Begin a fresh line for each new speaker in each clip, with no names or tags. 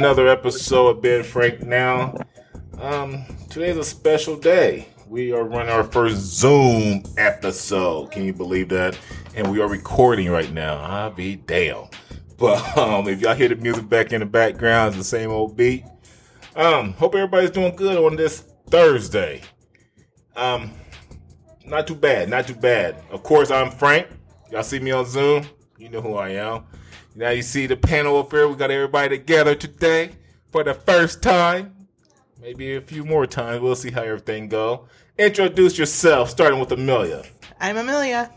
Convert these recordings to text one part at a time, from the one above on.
Another episode of Ben Frank Now. Um, today's a special day. We are running our first Zoom episode. Can you believe that? And we are recording right now. I'll be damn. But um, if y'all hear the music back in the background, it's the same old beat. Um, hope everybody's doing good on this Thursday. Um, not too bad, not too bad. Of course, I'm Frank. Y'all see me on Zoom. You know who I am. Now you see the panel up here. We got everybody together today for the first time. Maybe a few more times. We'll see how everything go. Introduce yourself, starting with Amelia.
I'm Amelia.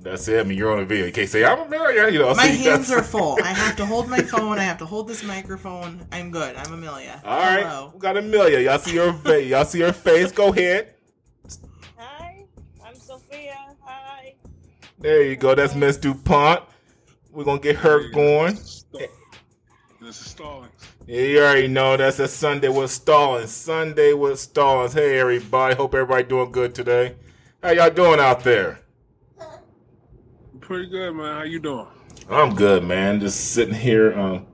That's it. I mean, you're on a video. You can't say I'm Amelia. You know,
My
so you
hands are full. I have to hold my phone. I have to hold this microphone. I'm good. I'm Amelia.
All right,
Hello.
we got Amelia. Y'all see her face. Y'all see her face. Go ahead.
Hi, I'm Sophia. Hi.
There you go. That's Miss Dupont. We're gonna get her going.
This is Stallings.
Yeah, you already know that's a Sunday with Stallings. Sunday with Stallings. Hey everybody, hope everybody doing good today. How y'all doing out there?
Pretty good, man. How you doing?
I'm good, man. Just sitting here, um,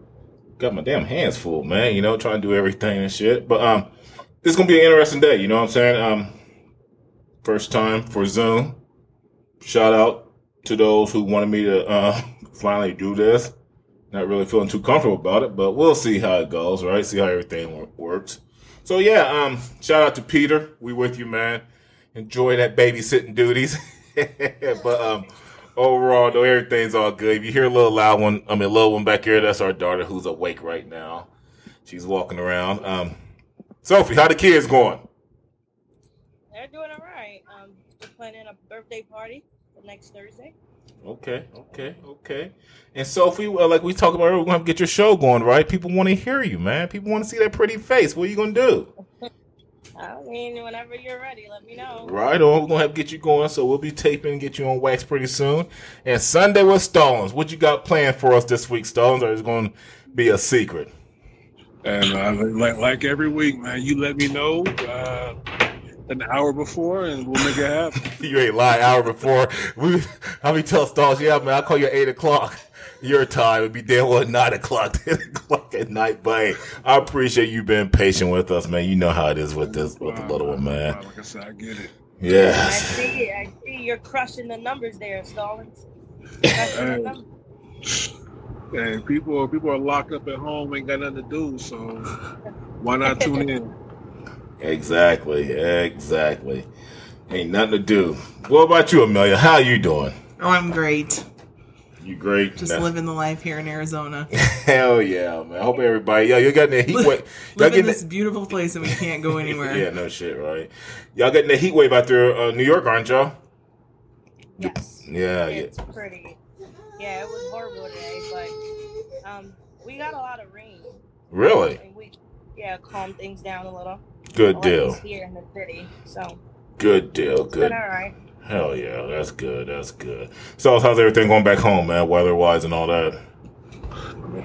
got my damn hands full, man. You know, trying to do everything and shit. But um, this is gonna be an interesting day. You know what I'm saying? Um, first time for Zoom. Shout out to those who wanted me to uh, finally do this. Not really feeling too comfortable about it, but we'll see how it goes. Right? See how everything works. So yeah, um, shout out to Peter. We with you, man. Enjoy that babysitting duties. but um, overall, though, everything's all good. If you hear a little loud one, I mean, a little one back here, that's our daughter who's awake right now. She's walking around. Um, Sophie, how the kids going?
They're doing all right. Um, we're planning a birthday party for next Thursday.
Okay, okay, okay. And so Sophie, well, like we talked about earlier, we're gonna get your show going, right? People want to hear you, man. People want to see that pretty face. What are you gonna do?
I mean, whenever you're ready, let me know.
Right on, we're gonna have to get you going, so we'll be taping and get you on wax pretty soon. And Sunday with Stones. what you got planned for us this week, Stones? Or is gonna be a secret?
And uh, like like every week, man, you let me know uh, an hour before, and we'll make it happen.
you ain't lie hour before. We, how many tell Stalls? Yeah, man, I'll call you at eight o'clock. Your time it'd be damn well nine o'clock, ten o'clock at night. But hey, I appreciate you being patient with us, man. You know how it is with this with the little one, man.
Like I said, I get it. Yeah.
I
Yes.
see. I see you're crushing the numbers there, Stallings. Crushing the
Hey. And people people are locked up at home, ain't got nothing to do, so why not tune in?
Exactly. Exactly. Ain't nothing to do. What about you, Amelia? How are you doing?
Oh, I'm great.
You great?
Just
Nah.
living the life here in Arizona.
Hell yeah, man. I hope everybody. Yo, you got the heat wave. Y'all
Live in
getting
this beautiful place and we can't go anywhere.
yeah, no shit, right? Y'all getting the heat wave out there, uh, New York, aren't y'all?
Yes.
Yeah, yeah.
It's pretty. Yeah, it was horrible today, but um, we got a lot of rain.
Really?
And we, yeah, calmed things down a little.
Good deal.
Here in the city, so
Good deal.
it's
Good.
been all right.
Hell yeah, that's good. That's good. So, how's everything going back home, man? Weather wise and all that.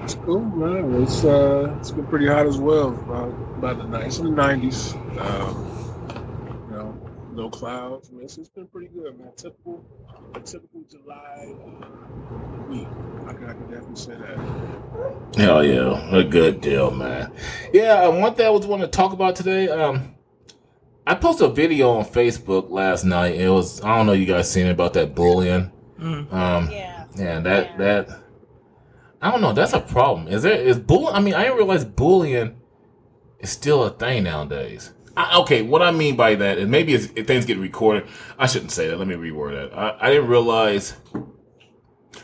It's cool, man. It's uh, it's been pretty hot as well. About about the nice in the nineties. Um, you know, no clouds. I mean, it's, it's been pretty good, man. Typical, a typical July week. I can, I can definitely say that.
Hell yeah, a good deal, man. Yeah, um, one thing I was wanting to talk about today. Um, I posted a video on Facebook last night. It was I don't know you guys seen it about that bullying.
Mm.
Um,
Yeah.
yeah, that
Yeah.
that I don't know. That's a problem. Is there is bullying? I mean, I didn't realize bullying is still a thing nowadays. I, okay, what I mean by that is maybe it's, if things get recorded. I shouldn't say that. Let me reword that. I, I didn't realize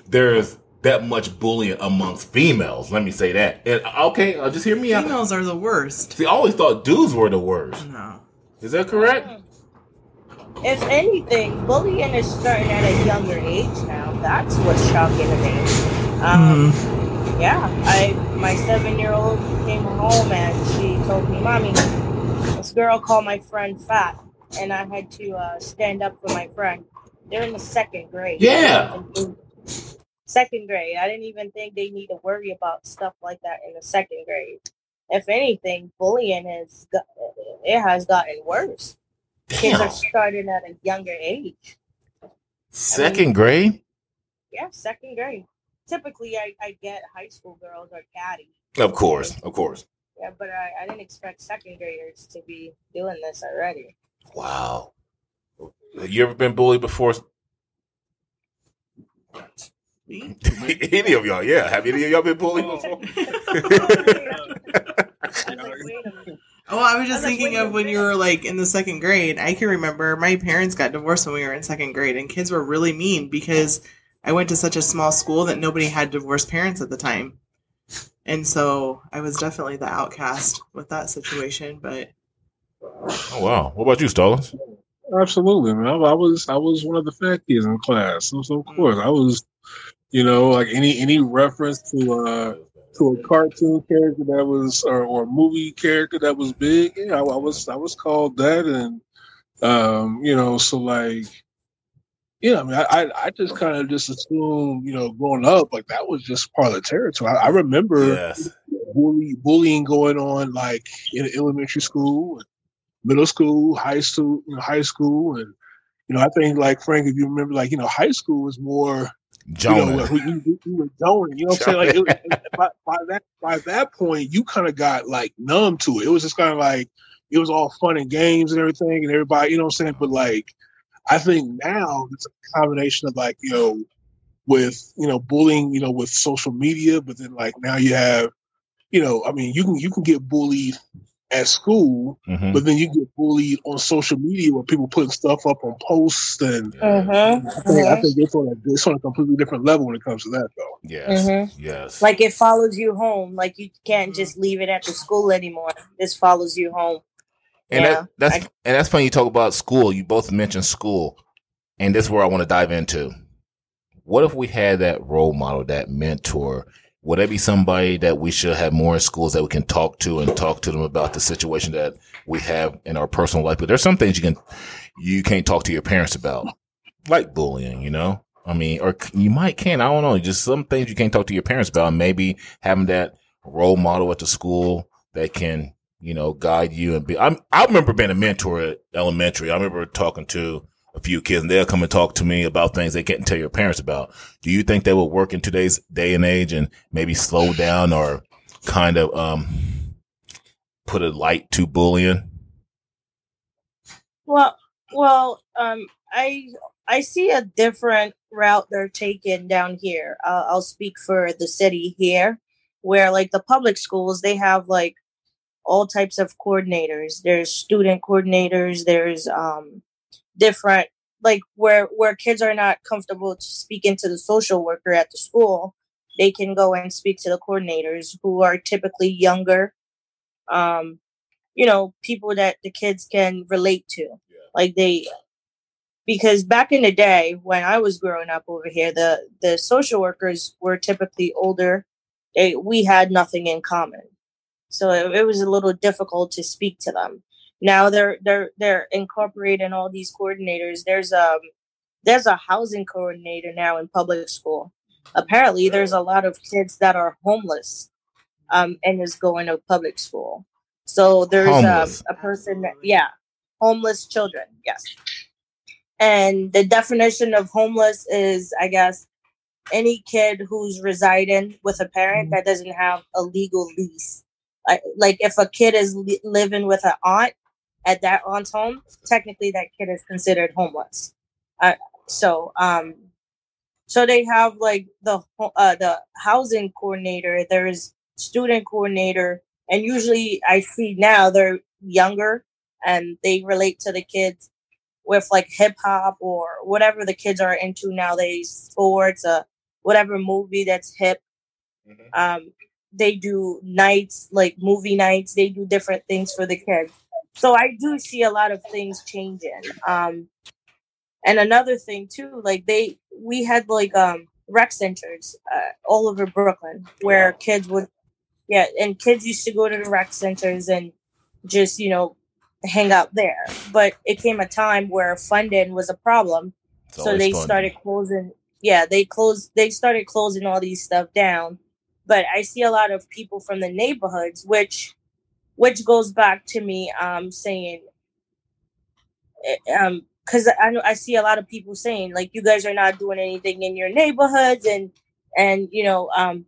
there's that much bullying amongst females. Let me say that. And, okay, uh, just hear me out.
Females are the worst.
See, I always thought dudes were the worst.
No.
Is that correct?
If anything, bullying is starting at a younger age now. That's what's shocking to me. Um,
Mhm.
Yeah, I my seven year old came home and she told me, "Mommy, this girl called my friend fat," and I had to uh, stand up for my friend. They're in the second grade.
Yeah.
Second grade. I didn't even think they need to worry about stuff like that in the second grade. If anything, bullying has got, it has gotten worse. Kids are starting at a younger age.
Second grade?
Yeah, second grade. typically I, I get high school girls are catty.
Of course, of course.
Yeah, but I, I didn't expect second graders to be doing this already.
Wow. You ever been bullied before?
Me?
any of y'all? Yeah. Have any of y'all been bullied oh. before?
I was like, wait a minute.
Oh, I was just
I was like,
thinking of when you were like in the second grade. I can remember my parents got divorced when we were in second grade, and kids were really mean because I went to such a small school that nobody had divorced parents at the time. And so I was definitely the outcast with that situation. But
oh wow. What about you, Stallings?
Absolutely, man. I, I was I was one of the fat kids in class, so, so of course mm. I was, you know, like any any reference to uh to a cartoon character that was or, or a movie character that was big. Yeah, I, I was I was called that, and um, you know, so like, yeah, I mean, I I, I just kind of just assumed, you know, growing up, like that was just part of the territory. I, I remember
Yes.
bully, bullying going on like in elementary school, middle school, high school, you know, high school, and you know, I think like Frank, if you remember, like you know, high school was more you know, we, we, we were Jonah. You know what I'm saying? Like it, was- by, by that by that point, you kind of got like numb to it. It was just kind of like it was all fun and games and everything, and everybody, you know what I'm saying? But like, I think now it's a combination of like you know, with you know bullying, you know, with social media, but then like now you have, you know, I mean, you can you can get bullied at school,
Mhm.
but then you get bullied on social media where people putting stuff up on posts and.
Mm-hmm.
I think, I think it's on a it's on a completely different level when it comes to that, though.
Yes.
Mhm.
Yes.
Like it follows you home. Like you can't just leave it at the school anymore. This follows you home.
And
Yeah,
that, that's
I-
and that's funny. You talk about school. You both mentioned school, and this is where I want to dive into. What if we had that role model, that mentor? Would that be somebody that we should have more in schools that we can talk to and talk to them about the situation that we have in our personal life? But there's some things you can you can't talk to your parents about, like bullying. You know, I mean, or you might can. I don't know. Just some things you can't talk to your parents about. Maybe having that role model at the school that can you know, guide you and be. I'm, I remember being a mentor at elementary. I remember talking to a few kids and they'll come and talk to me about things they can't tell your parents about. Do you think they will work in today's day and age and maybe slow down or kind of, um, put a light to bullying?
Well, well, um, I I see a different route they're taking down here. Uh, I'll speak for the city here, where like the public schools, they have like all types of coordinators. There's student coordinators. There's um different like where where kids are not comfortable to speaking to the social worker at the school, they can go and speak to the coordinators who are typically younger. Um, you know, people that the kids can relate to. Like they because back in the day when I was growing up over here, the the social workers were typically older. They, we had nothing in common, so it, it was a little difficult to speak to them. Now they're they're they're incorporating all these coordinators. There's um there's a housing coordinator now in public school. Apparently, there's a lot of kids that are homeless, um, and is going to public school. So there's um,
Homeless.
a person that yeah, homeless children. Yes. And the definition of homeless is, I guess, any kid who's residing with a parent that doesn't have a legal lease. Like, like if a kid is li- living with an aunt at that aunt's home, technically that kid is considered homeless. Uh, so, um, so they have like the uh, the housing coordinator. There's student coordinator, and usually I see now they're younger and they relate to the kids with like hip hop or whatever the kids are into nowadays, sports, uh, whatever movie that's hip. Um, they do nights like movie nights. They do different things for the kids. So I do see a lot of things changing. Um, and another thing too, like they we had like um rec centers uh, all over Brooklyn where kids would yeah, and kids used to go to the rec centers and just you know hang out there. But it came a time where funding was a problem,
It's
so they
fun.
started closing. Yeah, they closed. They started closing all these stuff down. But I see a lot of people from the neighborhoods, which which goes back to me um saying eh, um because I know I see a lot of people saying like you guys are not doing anything in your neighborhoods and and you know um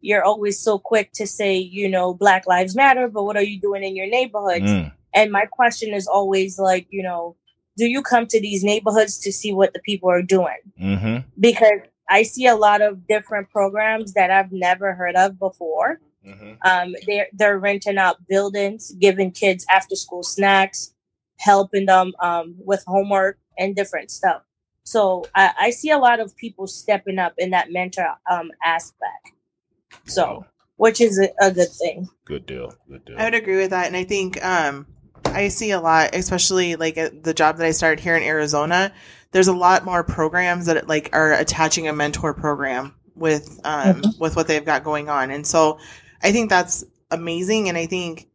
you're always so quick to say you know black lives matter but what are you doing in your neighborhoods
Mm.
and my question is always like you know do you come to these neighborhoods to see what the people are doing
Mm-hmm.
because i see a lot of different programs that i've never heard of before
Mm-hmm.
um, they're they're renting out buildings, giving kids after school snacks, helping them um, with homework and different stuff. So I, I see a lot of people stepping up in that mentor um, aspect. So which is a, a good thing.
Good deal. Good deal.
I would agree with that, and I think um, I see a lot, especially like at the job that I started here in Arizona. There's a lot more programs that like are attaching a mentor program with um, with what they've got going on, and so I think that's amazing. And I think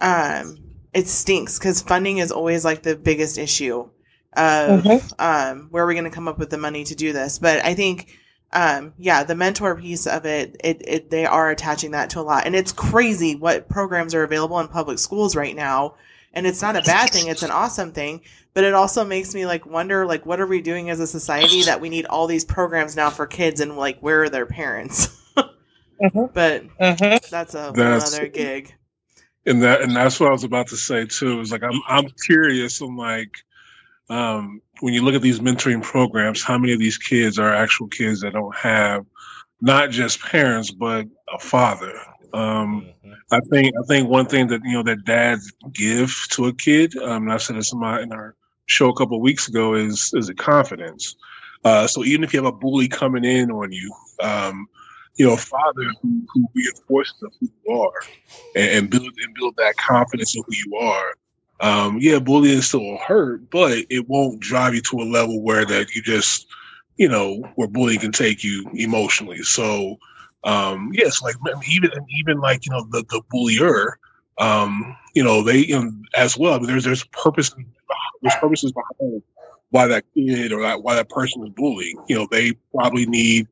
um, it stinks because funding is always like the biggest issue of
Mhm.
um, where are we going to come up with the money to do this. But I think um yeah the mentor piece of it, it it they are attaching that to a lot and it's crazy what programs are available in public schools right now and it's not a bad thing it's an awesome thing but it also makes me like wonder like what are we doing as a society that we need all these programs now for kids and like where are their parents
Mhm.
but
Mm-hmm.
that's a whole
That's-
other gig
and that and that's what I was about to say too. Is like I'm I'm curious. I'm like, um, when you look at these mentoring programs, how many of these kids are actual kids that don't have not just parents but a father? Um,
Mhm.
I think I think one thing that you know that dads give to a kid, um, and I said this in my in our show a couple of weeks ago, is is a confidence. Uh, so even if you have a bully coming in on you, um, you know, a father who, who reinforces who you are and, and build and build that confidence in who you are. Um, yeah, bullying still will hurt, but it won't drive you to a level where that you just, you know, where bullying can take you emotionally. So, um, yes, like I mean, even even like you know the the bullier, um, you know, they you know, as well. There's there's purpose there's purposes behind why that kid or that, why that person is bullying. You know, they probably need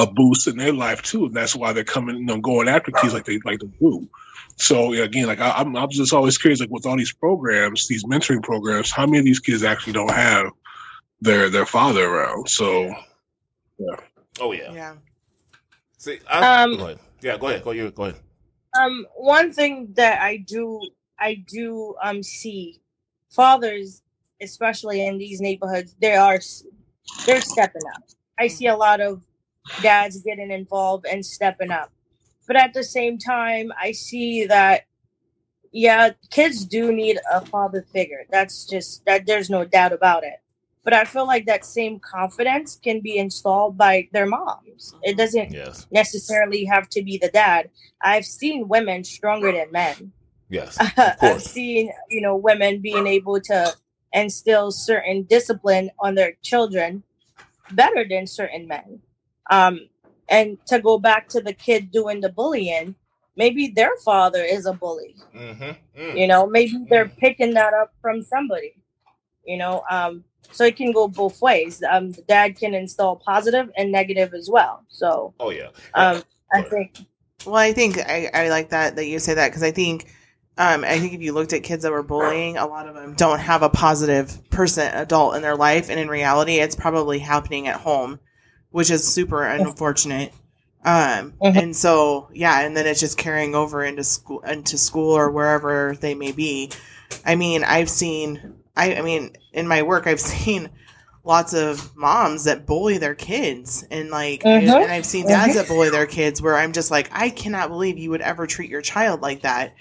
a boost in their life too, and that's why they're coming, you know, going after kids like they like to do. So yeah, again, like I, I'm, I'm just always curious, like with all these programs, these mentoring programs, how many of these kids actually don't have their their father around? So yeah.
Oh yeah.
yeah
See, I,
Um,
go ahead. Yeah, go ahead. Go you. Go ahead.
Um, one thing that I do, I do um see fathers, especially in these neighborhoods, they are they're stepping up. I see a lot of dads getting involved and stepping up, but at the same time, I see that yeah, kids do need a father figure. That's just that. There's no doubt about it. But I feel like that same confidence can be installed by their moms. It doesn't
Yes.
necessarily have to be the dad. I've seen women stronger than men.
Yes. Of
I've seen, you know, women being able to instill certain discipline on their children better than certain men. Um, and to go back to the kid doing the bullying, maybe their father is a bully.
Mm-hmm.
You know, maybe they're picking that up from somebody. You know, um, so it can go both ways. Um, the dad can install positive and negative as well. So
Oh yeah.
um, I think
Well, I think I, I like that that you say that because I think um, I think if you looked at kids that were bullying, a lot of them don't have a positive person, adult in their life, and in reality, it's probably happening at home, which is super unfortunate. Um,
Mhm.
and so yeah, and then it's just carrying over into school, into school or wherever they may be. I mean, I've seen, I, I mean, in my work, I've seen lots of moms that bully their kids and like
Mhm.
and I've seen dads that bully their kids where I'm just like I cannot believe you would ever treat your child like that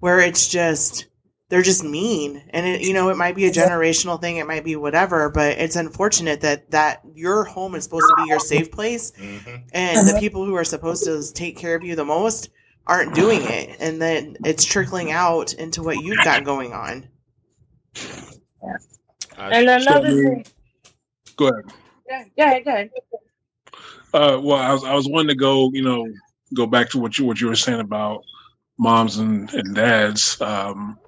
where it's just they're just mean and it, you know it might be a generational thing it might be whatever but it's unfortunate that that your home is supposed to be your safe place
Mm-hmm.
and the people who are supposed to take care of you the most aren't doing it and then it's trickling out into what you've got going on
and another
So-
thing.
go ahead.
Yeah, yeah, go ahead.
Uh, well, I was I was wanting to go, you know, go back to what you what you were saying about moms and, and dads. Um,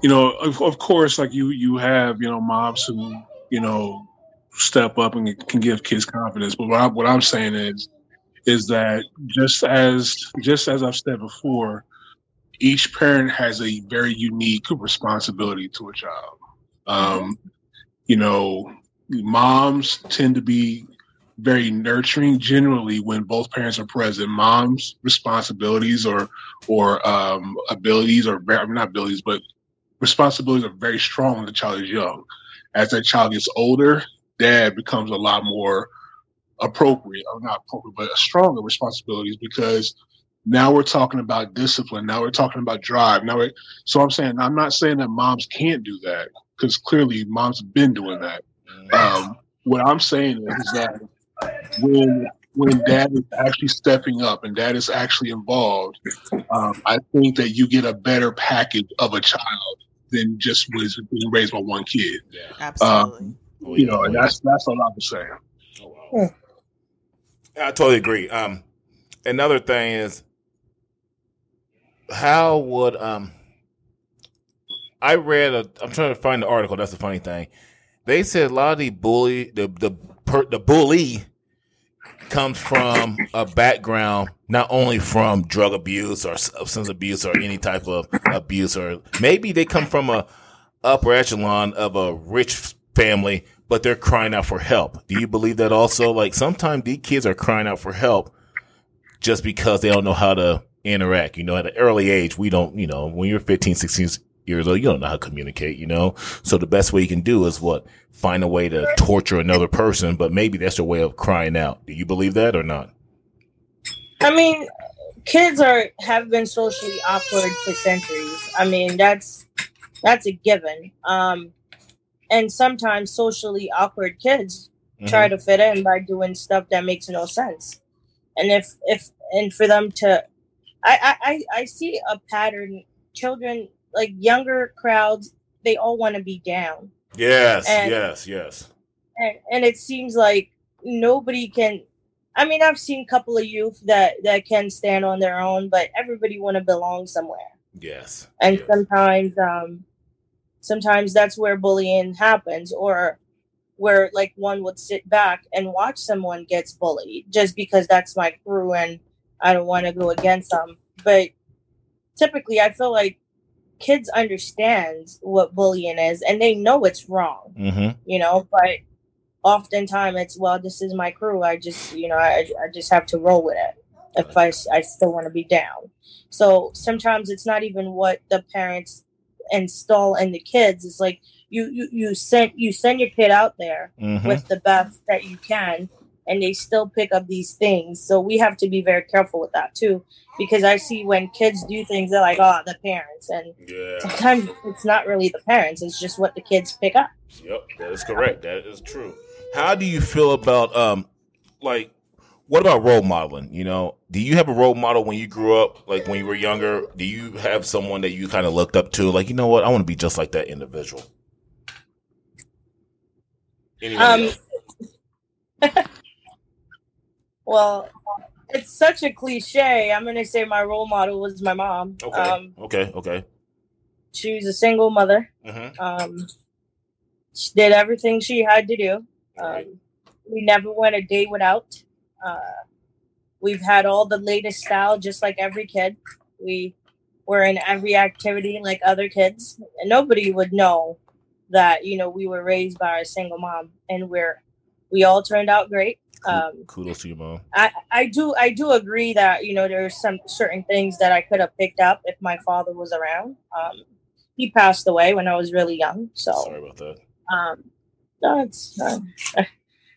you know, of, of course, like you you have you know moms who you know step up and can give kids confidence. But what, I, what I'm saying is is that just as just as I've said before, each parent has a very unique responsibility to a child. Um, you know, moms tend to be very nurturing generally when both parents are present. Mom's responsibilities or or um, abilities or not abilities, but responsibilities are very strong when the child is young. As that child gets older, dad becomes a lot more appropriate, or not appropriate, but stronger responsibilities because now we're talking about discipline. Now we're talking about drive. Now, we're, so I'm saying I'm not saying that moms can't do that because clearly moms have been doing that. Um, what I'm saying is that when when dad is actually stepping up and dad is actually involved, um, I think that you get a better package of a child than just was being raised by one kid.
Yeah, absolutely.
Um, you know, and that's that's all I'm saying. Oh, wow.
I totally agree. Um, another thing is how would um I read a I'm trying to find the article, that's the funny thing. They said a lot of the bully the the per, the bully comes from a background not only from drug abuse or uh, substance abuse or any type of abuse or maybe they come from a upper echelon of a rich family but they're crying out for help. Do you believe that also? Like sometimes these kids are crying out for help just because they don't know how to interact. You know, at an early age, we don't, you know, when you're 15, 16 years old, you don't know how to communicate, you know? So the best way you can do is what? Find a way to torture another person, but maybe that's their way of crying out. Do you believe that or not?
I mean, kids are have been socially awkward for centuries. I mean, that's that's a given. Um and sometimes socially awkward kids mm-hmm. try to fit in by doing stuff that makes no sense. And if if and for them to I, I, I see a pattern. Children, like younger crowds, they all want to be down.
Yes, and, yes, yes.
And, and it seems like nobody can. I mean, I've seen a couple of youth that that can stand on their own, but everybody want to belong somewhere.
Yes.
And
yes.
sometimes, um, sometimes that's where bullying happens, or where like one would sit back and watch someone gets bullied just because that's my crew and I don't want to go against them. But typically, I feel like kids understand what bullying is and they know it's wrong,
mm-hmm.
you know, but oftentimes it's, well, this is my crew. I just, you know, I, I just have to roll with it if I, I still want to be down. So sometimes it's not even what the parents install in the kids. It's like you, you, you send, you send your kid out there
mm-hmm.
with the best that you can and they still pick up these things. So we have to be very careful with that too, because I see when kids do things, they're like, "Oh, the parents," and
yeah.
sometimes it's not really the parents; it's just what the kids pick up.
Yep, that is correct. That is true. How do you feel about um, like, what about role modeling? You know, do you have a role model when you grew up, like when you were younger? Do you have someone that you kind of looked up to, like, you know what, I want to be just like that individual?
um. Well, it's such a cliche. I'm gonna say my role model was my mom.
Okay. Um, okay. Okay.
She was a single mother.
Mm-hmm.
Um, she did everything she had to do. Um, we never went a day without. Uh, we've had all the latest style, just like every kid. We were in every activity like other kids, and nobody would know that you know we were raised by a single mom, and we're we all turned out great. Um,
Kudos to you, mom.
I, I do I do agree that you know there's some certain things that I could have picked up if my father was around. Um, he passed away when I was really young, so
sorry about that.
Um, no, it's uh,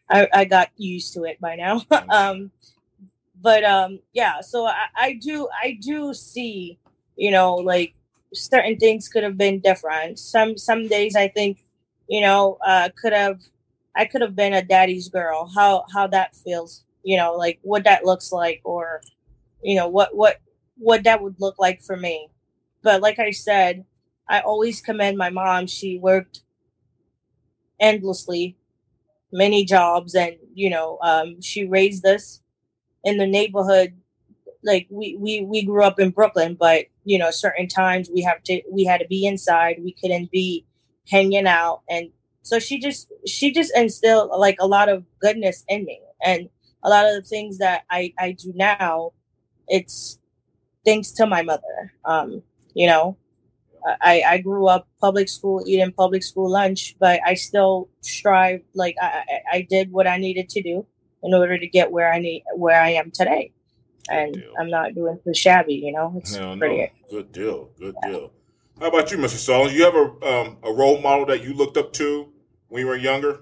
I I got used to it by now. um, but um, yeah, so I, I do I do see you know like certain things could have been different. Some some days I think you know uh, could have I could have been a daddy's girl. How how that feels, you know, like what that looks like, or you know what what what that would look like for me. But like I said, I always commend my mom. She worked endlessly, many jobs, and you know, um, she raised us in the neighborhood. Like we we we grew up in Brooklyn, but you know, certain times we have to we had to be inside. We couldn't be hanging out, and so she just she just instilled like a lot of goodness in me and a lot of the things that i i do now it's thanks to my mother um you know i i grew up public school eating public school lunch but i still strive like i i did what i needed to do in order to get where I need where I am today. And. I'm not doing too shabby, you know. It's
Hell
pretty.
no. Good deal. Good deal. How about you, Mr. Stallings? You have a um, a role model that you looked up to when you were younger?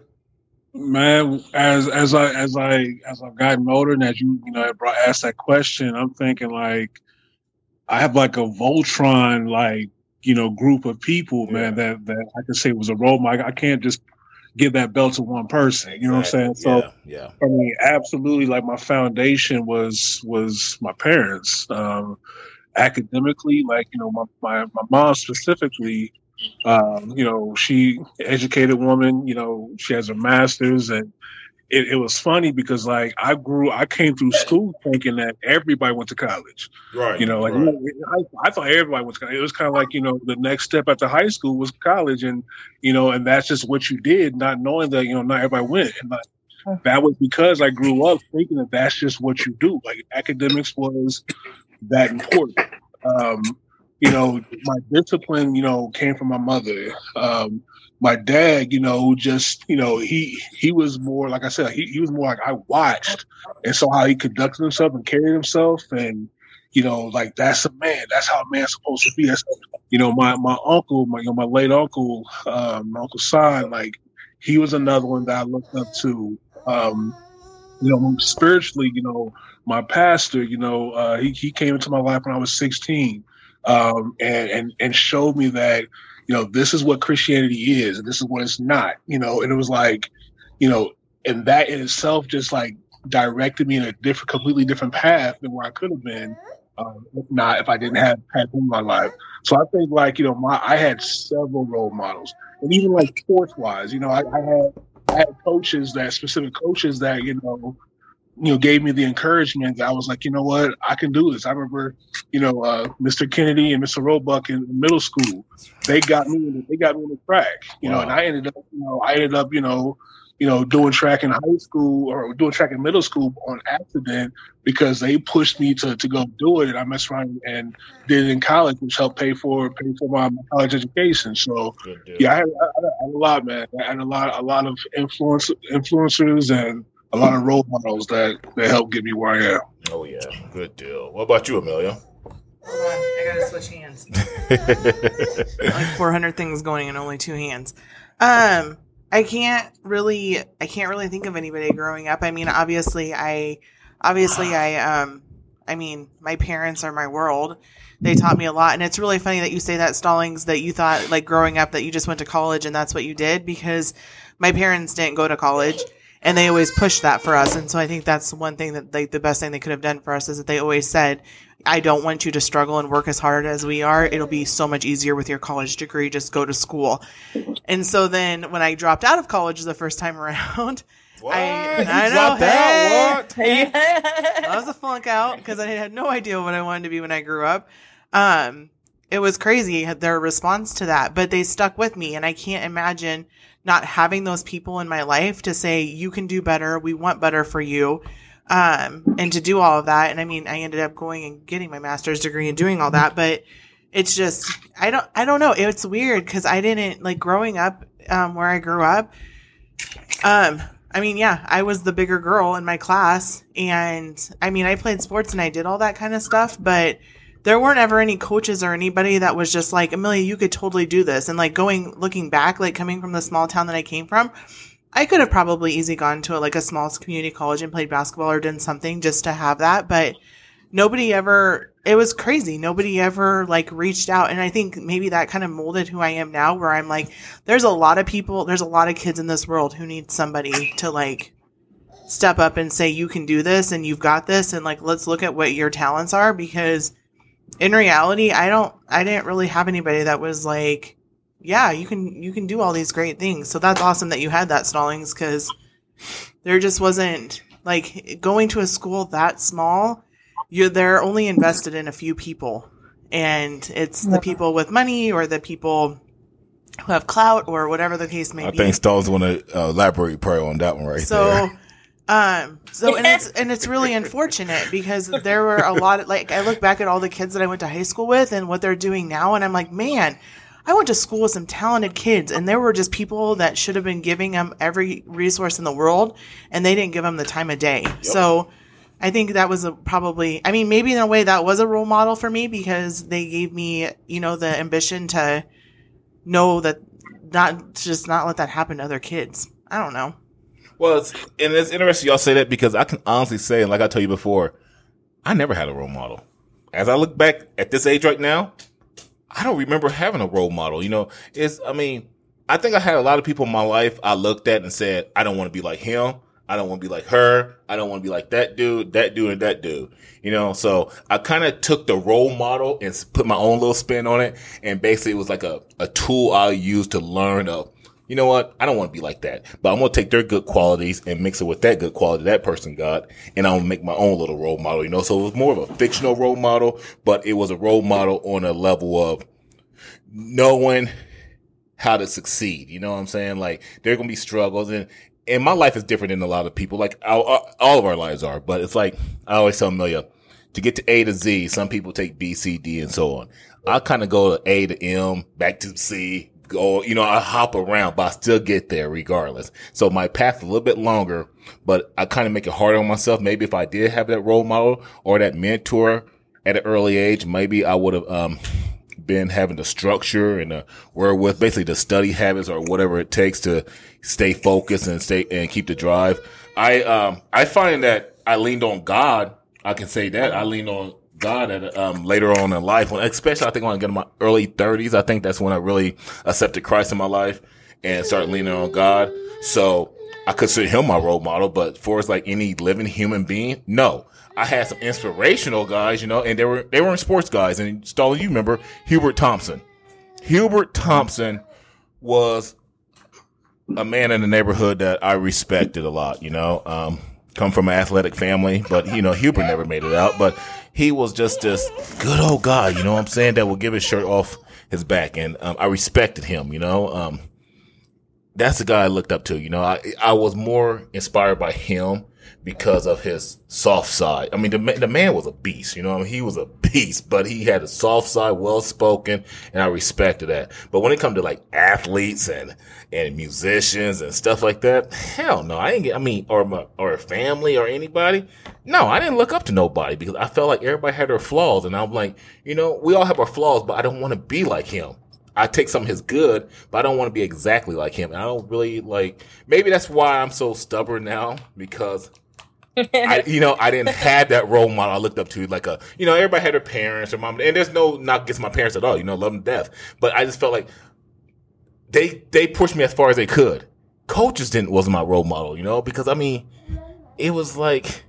Man, as as I as I as I've gotten older, and as you you know brought asked that question, I'm thinking like I have like a Voltron like you know group of people, man, that that I could say was a role model. I can't just give that belt to one person. You know what I'm saying? So
yeah, yeah.
I mean, absolutely. Like my foundation was was my parents. Um, academically, like you know, my my, my mom specifically. Um, you know, she educated woman. You know, she has a master's, and it, it was funny because like I grew, I came through school thinking that everybody went to college.
Right.
You know, like
right.
I, I thought everybody was. It was kind of like you know the next step after high school was college, and you know, and that's just what you did, not knowing that you know not everybody went. And like, that was because I grew up thinking that that's just what you do. Like academics was that important. Um, you know, my discipline, you know, came from my mother. Um, my dad, you know, just you know, he he was more like I said, he, he was more like I watched and saw how he conducted himself and carried himself, and you know, like that's a man. That's how a man's supposed to be. That's you know, my my uncle, my you know, my late uncle, um, my uncle Son, like he was another one that I looked up to. Um, you know, spiritually, you know, my pastor, you know, uh, he he came into my life when I was 16, um, and and and showed me that you know this is what Christianity is, and this is what it's not. You know, and it was like, you know, and that in itself just like directed me in a different, completely different path than where I could have been. Um, if not, if I didn't have had in my life. So I think like you know, my I had several role models, and even like sports wise, you know, I, I had I had coaches that specific coaches that you know you know gave me the encouragement that I was like, you know what, I can do this. I remember, you know, uh, Mr. Kennedy and Mr. Roebuck in middle school, they got me the, they got me in the track, you know, and I ended up, you know, I ended up, you know, you know, doing track in high school or doing track in middle school on accident because they pushed me to, to go do it. And I messed around and did it in college, which helped pay for pay for my, my college education. So yeah, I had, I had a lot, man. I had a lot, a lot of influence, influencers, and a lot of role models that that helped get me where I am.
Oh yeah. Good deal. What about you, Amelia?
Hold on, I gotta switch hands. like 400 things going in only two hands. Um, I can't really, I can't really think of anybody growing up. I mean, obviously, I, obviously, I, um, I mean, my parents are my world. They taught me a lot, and it's really funny that you say that Stallings that you thought like growing up that you just went to college and that's what you did because my parents didn't go to college and they always pushed that for us. And so I think that's one thing that like the best thing they could have done for us is that they always said, I don't want you to struggle and work as hard as we are. It'll be so much easier with your college degree. Just go to school. And so then when I dropped out of college the first time around,
What?
I- I know,
dropped out?
hey. I was a flunk out because I had no idea what I wanted to be when I grew up. Um, it was crazy their response to that, but they stuck with me, and I can't imagine not having those people in my life to say you can do better. We want better for you, um, and to do all of that. And I mean, I ended up going and getting my master's degree and doing all that, but it's just I don't I don't know. It's weird because I didn't like growing up um, where I grew up. Um, I mean, yeah, I was the bigger girl in my class, and I mean, I played sports and I did all that kind of stuff, but there weren't ever any coaches or anybody that was just like, Amelia, you could totally do this. And like going, looking back, like coming from the small town that I came from, I could have probably easily gone to like a small community college and played basketball or done something just to have that, but nobody ever, it was crazy. Nobody ever like reached out. And I think maybe that kind of molded who I am now, where I'm like, there's a lot of people, there's a lot of kids in this world who need somebody to like step up and say, you can do this and you've got this. And like, let's look at what your talents are because in reality, I don't, I didn't really have anybody that was like, yeah, you can, you can do all these great things. So that's awesome that you had that Stallings because there just wasn't like going to a school that small. You're, they're only invested in a few people and it's the people with money or the people who have clout or whatever the case may
I
be.
I think Stall's want to uh, elaborate probably on that one right
so
there.
um so and it's and it's really unfortunate because there were a lot of like i look back at all the kids that i went to high school with and what they're doing now and i'm like man I went to school with some talented kids, and there were just people that should have been giving them every resource in the world, and they didn't give them the time of day. So I think that was a, probably, I mean, maybe in a way that was a role model for me because they gave me, you know, the ambition to know that not just not let that happen to other kids. I don't know.
Well, it's, and it's interesting y'all say that because I can honestly say, and like I told you before, I never had a role model. As I look back at this age right now, I don't remember having a role model. You know, it's, I mean, I think I had a lot of people in my life I looked at and said, I don't want to be like him. I don't want to be like her. I don't want to be like that dude, that dude, and that dude. You know, so I kind of took the role model and put my own little spin on it. And basically it was like a, a tool I used to learn of, you know what? I don't want to be like that, but I'm going to take their good qualities and mix it with that good quality that person got. And I'm going to make my own little role model, you know? So it was more of a fictional role model, but it was a role model on a level of knowing how to succeed. You know what I'm saying? Like there are going to be struggles and, and my life is different than a lot of people. Like all, all of our lives are, but it's like I always tell Amelia to get to A to Z. Some people take B, C, D, and so on. I kind of go to A to M, back to C, go, you know, I hop around, but I still get there regardless. So my path a little bit longer, but I kind of make it harder on myself. Maybe if I did have that role model or that mentor at an early age, maybe I would have, um, been having the structure and the wherewith, basically the study habits or whatever it takes to stay focused and stay and keep the drive. I um I find that I leaned on God. I can say that I leaned on God at um later on in life, when especially I think when I get in my early thirties. I think that's when I really accepted Christ in my life and started leaning on God. So I consider him my role model, but for as like any living human being, no. I had some inspirational guys, you know, and they were they were in sports guys. And Stalin, you remember Hubert Thompson. Hubert Thompson was a man in the neighborhood that I respected a lot, you know. Um, come from an athletic family, but you know, Hubert never made it out, but he was just this good old guy, you know what I'm saying, that would give his shirt off his back. And um, I respected him, you know. Um, that's the guy I looked up to, you know. I, I was more inspired by him because of his soft side. I mean, the, the man was a beast, you know, I mean, he was a beast, but he had a soft side, well spoken, and I respected that. But when it comes to like athletes and, and musicians and stuff like that, hell no, I didn't get, I mean, or my, or family or anybody. No, I didn't look up to nobody because I felt like everybody had their flaws. And I'm like, you know, we all have our flaws, but I don't want to be like him. I take some of his good, but I don't want to be exactly like him. And I don't really like, maybe that's why I'm so stubborn now because I, you know, I didn't have that role model I looked up to, like a, you know, everybody had their parents or mom, and there's no knock against my parents at all, you know, love them to death. But I just felt like they, they pushed me as far as they could. Coaches didn't, wasn't my role model, you know, because I mean, it was like,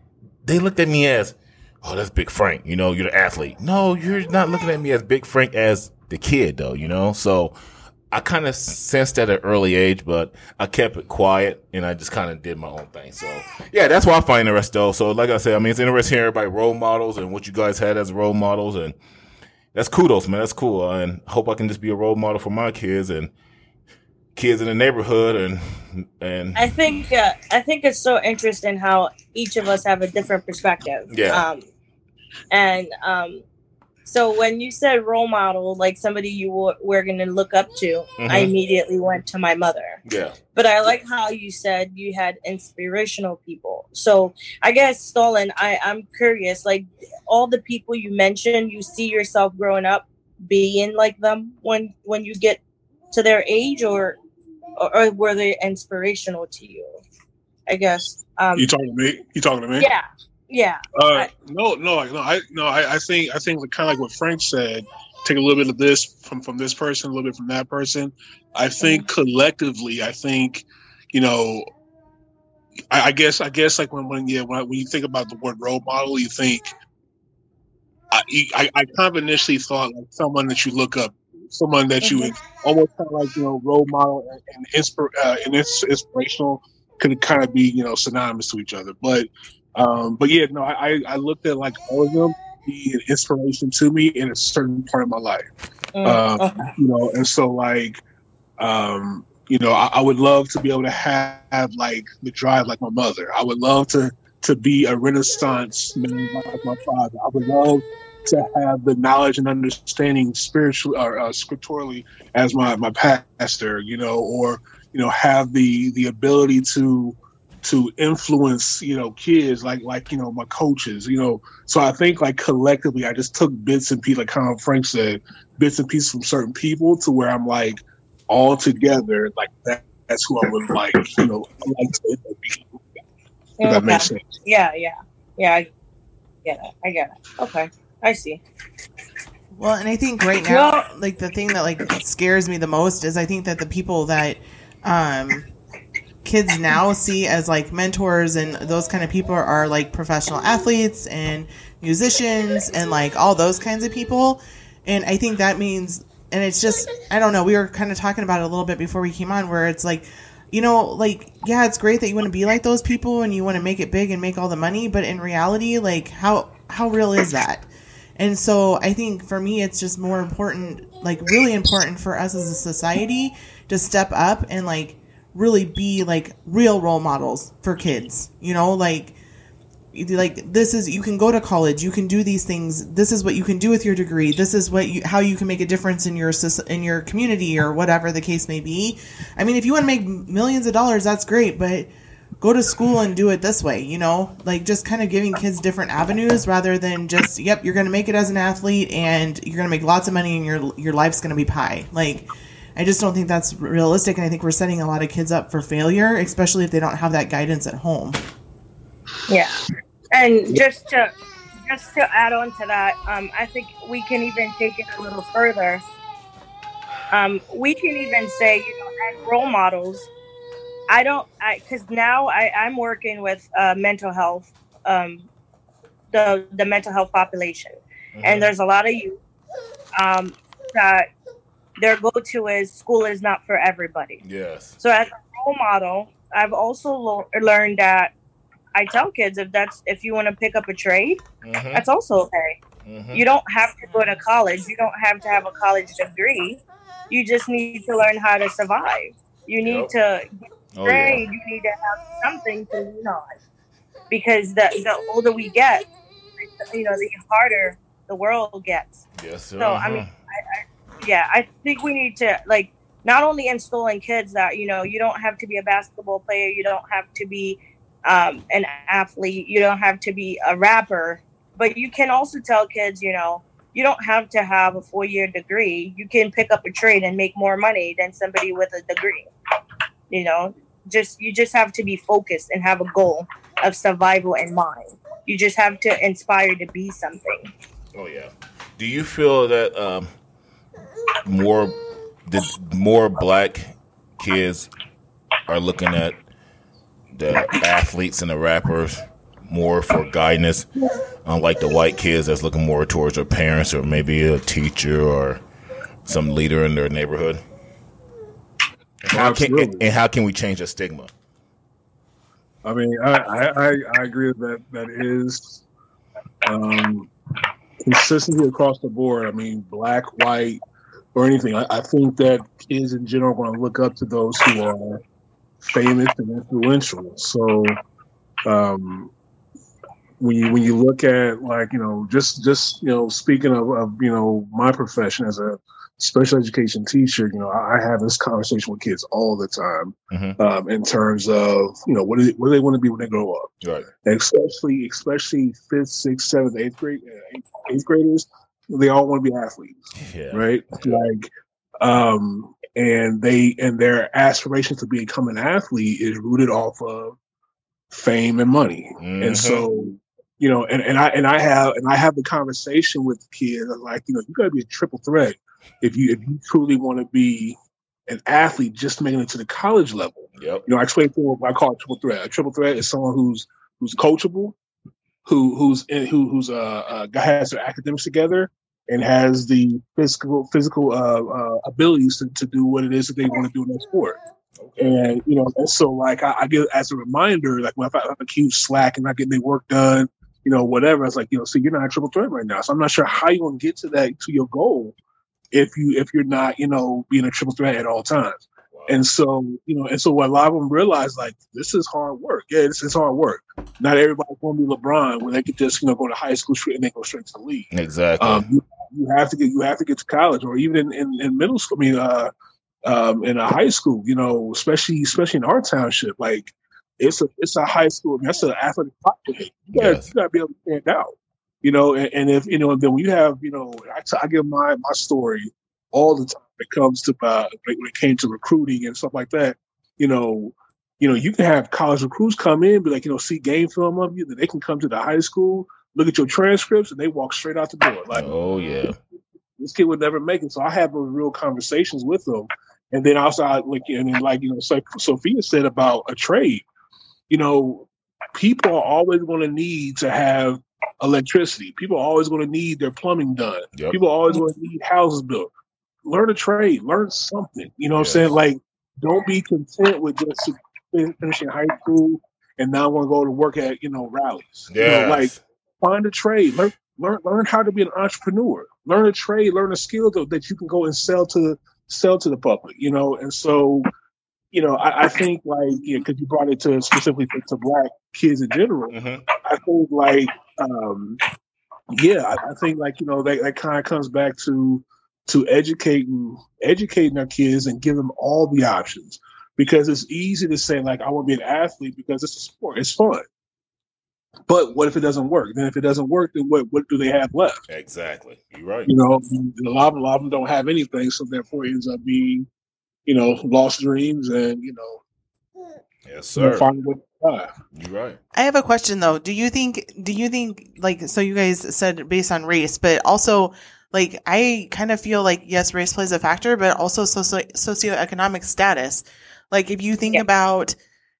they looked at me as, oh, that's Big Frank, you know, you're the athlete. No, you're not looking at me as Big Frank as the kid though, you know, so, I kind of sensed at an early age, but I kept it quiet and I just kind of did my own thing. So yeah, that's why I find it interesting though. So like I said, I mean, it's interesting hearing about role models and what you guys had as role models and that's kudos, man. That's cool. And hope I can just be a role model for my kids and kids in the neighborhood and, and
I think, uh, I think it's so interesting how each of us have a different perspective.
Yeah.
Um, and, um, so when you said role model, like somebody you were, were going to look up to, I
Mhm.
immediately went to my mother.
yeah.
But I like how you said you had inspirational people. So I guess Stalin, I, I'm curious, like all the people you mentioned, you see yourself growing up being like them when when you get to their age or or, or were they inspirational to you? I guess. Um
You talking to me? You talking to me?
yeah. Yeah.
Uh,
I-
no, no, no. I no. I, I think I think kind of like what Frank said. Take a little bit of this from from this person, a little bit from that person. I think collectively, I think, you know, I, I guess I guess like when when yeah when, when you think about the word role model, you think. I, I, I kind of initially thought like someone that you look up, someone that you would almost kind of like you know role model and, and, inspir, uh, and ins- inspirational could kind of be you know synonymous to each other. But um, but yeah, no, I, I- looked at like all of them being an inspiration to me in a certain part of my life,
Mm,
Um, you know, and so like, um, you know, I, I would love to be able to have, like the drive like my mother. I would love to to be a Renaissance man like my father. I would love to have the knowledge and understanding spiritually or uh, scripturally as my my pastor, you know, or you know have the the ability to to influence you know kids like like you know my coaches you know so i think like collectively i just took bits and pieces like kind of frank said bits and pieces from certain people to where i'm like all together like that that's who i would like you know like to be if that makes sense
Yeah, yeah, yeah. I get it. I get it. Okay, I see.
Well, and I think right now, like the thing that like scares me the most is I think that the people that um, kids now see as like mentors and those kind of people are like professional athletes and musicians and like all those kinds of people. And I think that means, and it's just, I don't know, we were kind of talking about it a little bit before we came on where it's like, you know, like, yeah, it's great that you want to be like those people and you want to make it big and make all the money, but in reality, like, how, how real is that? And so I think for me, it's just more important, like, really important for us as a society to step up and, like, really be, like, real role models for kids, you know, like, like this is you can go to college you can do these things this is what you can do with your degree this is what you how you can make a difference in your in your community or whatever the case may be. I mean if you want to make millions of dollars that's great but go to school and do it this way you know? Like just kind of giving kids different avenues rather than just yep you're going to make it as an athlete and you're going to make lots of money and your your life's going to be pie. Like i just don't think that's realistic and i think we're setting a lot of kids up for failure especially if they don't have that guidance at home
Yeah, and just to just to add on to that, um, I think we can even take it a little further. Um, we can even say, you know, as role models. I don't, I because now I I'm working with uh, mental health, um, the the mental health population, and there's a lot of youth um, that their go-to is school is not for everybody.
Yes.
So as a role model, I've also lo- learned that I tell kids if that's if you want to pick up a trade,
Mhm,
that's also okay.
mhm.
You don't have to go to college. You don't have to have a college degree. You just need to learn how to survive. You need to
Oh,
trade.
yeah.
You need to have something to lean on. Because the the older we get, you know, the harder the world gets.
Yes, sir.
So I mean, I, I, yeah, I think we need to like not only instill in kids that you know you don't have to be a basketball player, you don't have to be um, an athlete, you don't have to be a rapper, but you can also tell kids, you know, you don't have to have a four year degree. You can pick up a trade and make more money than somebody with a degree. You know, just you just have to be focused and have a goal of survival in mind. You just have to inspire to be something.
Oh yeah. Do you feel that um, more the more black kids are looking at the athletes and the rappers more for guidance, unlike the white kids that's looking more towards their parents or maybe a teacher or some leader in their neighborhood? And how can, and how can we change the stigma?
I mean, I, I, I, I agree that that is um, consistency across the board. I mean, black, white, or anything. I, I think that kids in general are going to look up to those who are famous and influential. So, um, when you when you look at like you know just just you know speaking of, of you know my profession as a special education teacher, you know I, have this conversation with kids all the time
Mhm.
um, in terms of you know what do they, what do they want to be when they grow up
Right.
especially especially fifth, sixth, seventh, eighth grade, uh, eighth, eighth graders, they all want to be athletes,
Yeah.
right? Like, um, and they and their aspiration to become an athlete is rooted off of fame and money,
Mhm.
and so. You know, and, and I and I have and I have the conversation with kids like, you know, you gotta be a triple threat if you if you truly want to be an athlete just making it to the college level
Yep.
you know, I explain to them what I call a triple threat. A triple threat is someone who's who's coachable, who who's in, who who's uh, uh guy has their academics together and has the physical physical uh, uh abilities to, to do what it is that they want to do in that sport. And you know, and so like I, I get as a reminder, like when I have a huge slack and not getting their work done, you know, whatever. It's like you know, so you're not a triple threat right now. So I'm not sure how you're gonna get to that to your goal if you if you're not you know being a triple threat at all times. And so, you know, and so what a lot of them realize, like, this is hard work. Yeah, this is hard work. Not everybody's going to be LeBron when they could just, you know, go to high school straight and they go straight to the league.
Exactly.
Um, you, you have to get, you have to get to college, or even in, in, in middle school. I mean, uh, um, in a high school, you know, especially especially in our township, like it's a it's a high school. I mean, that's an athletic population. You got
Yes.
to be able to stand out, you know. And, and if you know, then when you have, you know, I, t- I give my my story all the time. When it comes to uh, when it came to recruiting and stuff like that, you know. You know, you can have college recruits come in, be like, you know, see game film of you, that they can come to the high school, look at your transcripts, and they walk straight out the door. Like,
oh yeah.
this kid would never make it. So I have those real conversations with them. And then also, I, like, and then like, you know, so Sophia said about a trade, you know, people are always going to need to have electricity. People are always going to need their plumbing done.
Yep.
People are always going to need houses built. Learn a trade, learn something. You know what
Yes.
I'm saying? Like, don't be content with just finishing high school and now want to go to work at, you know, rallies. You know, like, find a trade. Learn learn learn how to be an entrepreneur. Learn a trade. Learn a skill that, that you can go and sell to sell to the public. You know, and so you know, I, I think like yeah, because you brought it to specifically to, to black kids in general.
Mhm.
I think like um yeah, I, I think like you know that, that kind of comes back to to educating educating our kids and give them all the options because it's easy to say like I want to be an athlete because it's a sport, it's fun. But what if it doesn't work? Then if it doesn't work, then what what do they have left?
Exactly. You're right.
You know, a lot of, a lot of them don't have anything, so therefore it ends up being, you know, lost dreams and you know,
Yes,
you know
sir.
finding what.
You're right.
I have a question though. Do you think do you think like so you guys said based on race, but also like I kind of feel like yes, race plays a factor, but also socio socioeconomic status. Like if you think
Yeah.
about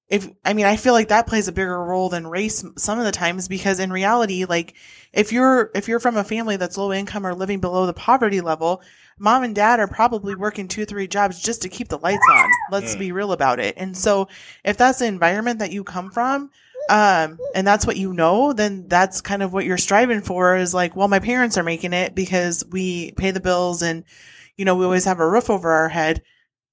if I mean I feel like that plays a bigger role than race some of the times because in reality like if you're if you're from a family that's low income or living below the poverty level, mom and dad are probably working two or three jobs just to keep the lights on. Let's
Mm.
be real about it. And so if that's the environment that you come from, um, and that's what you know, then that's kind of what you're striving for is like, well, my parents are making it because we pay the bills and, you know, we always have a roof over our head.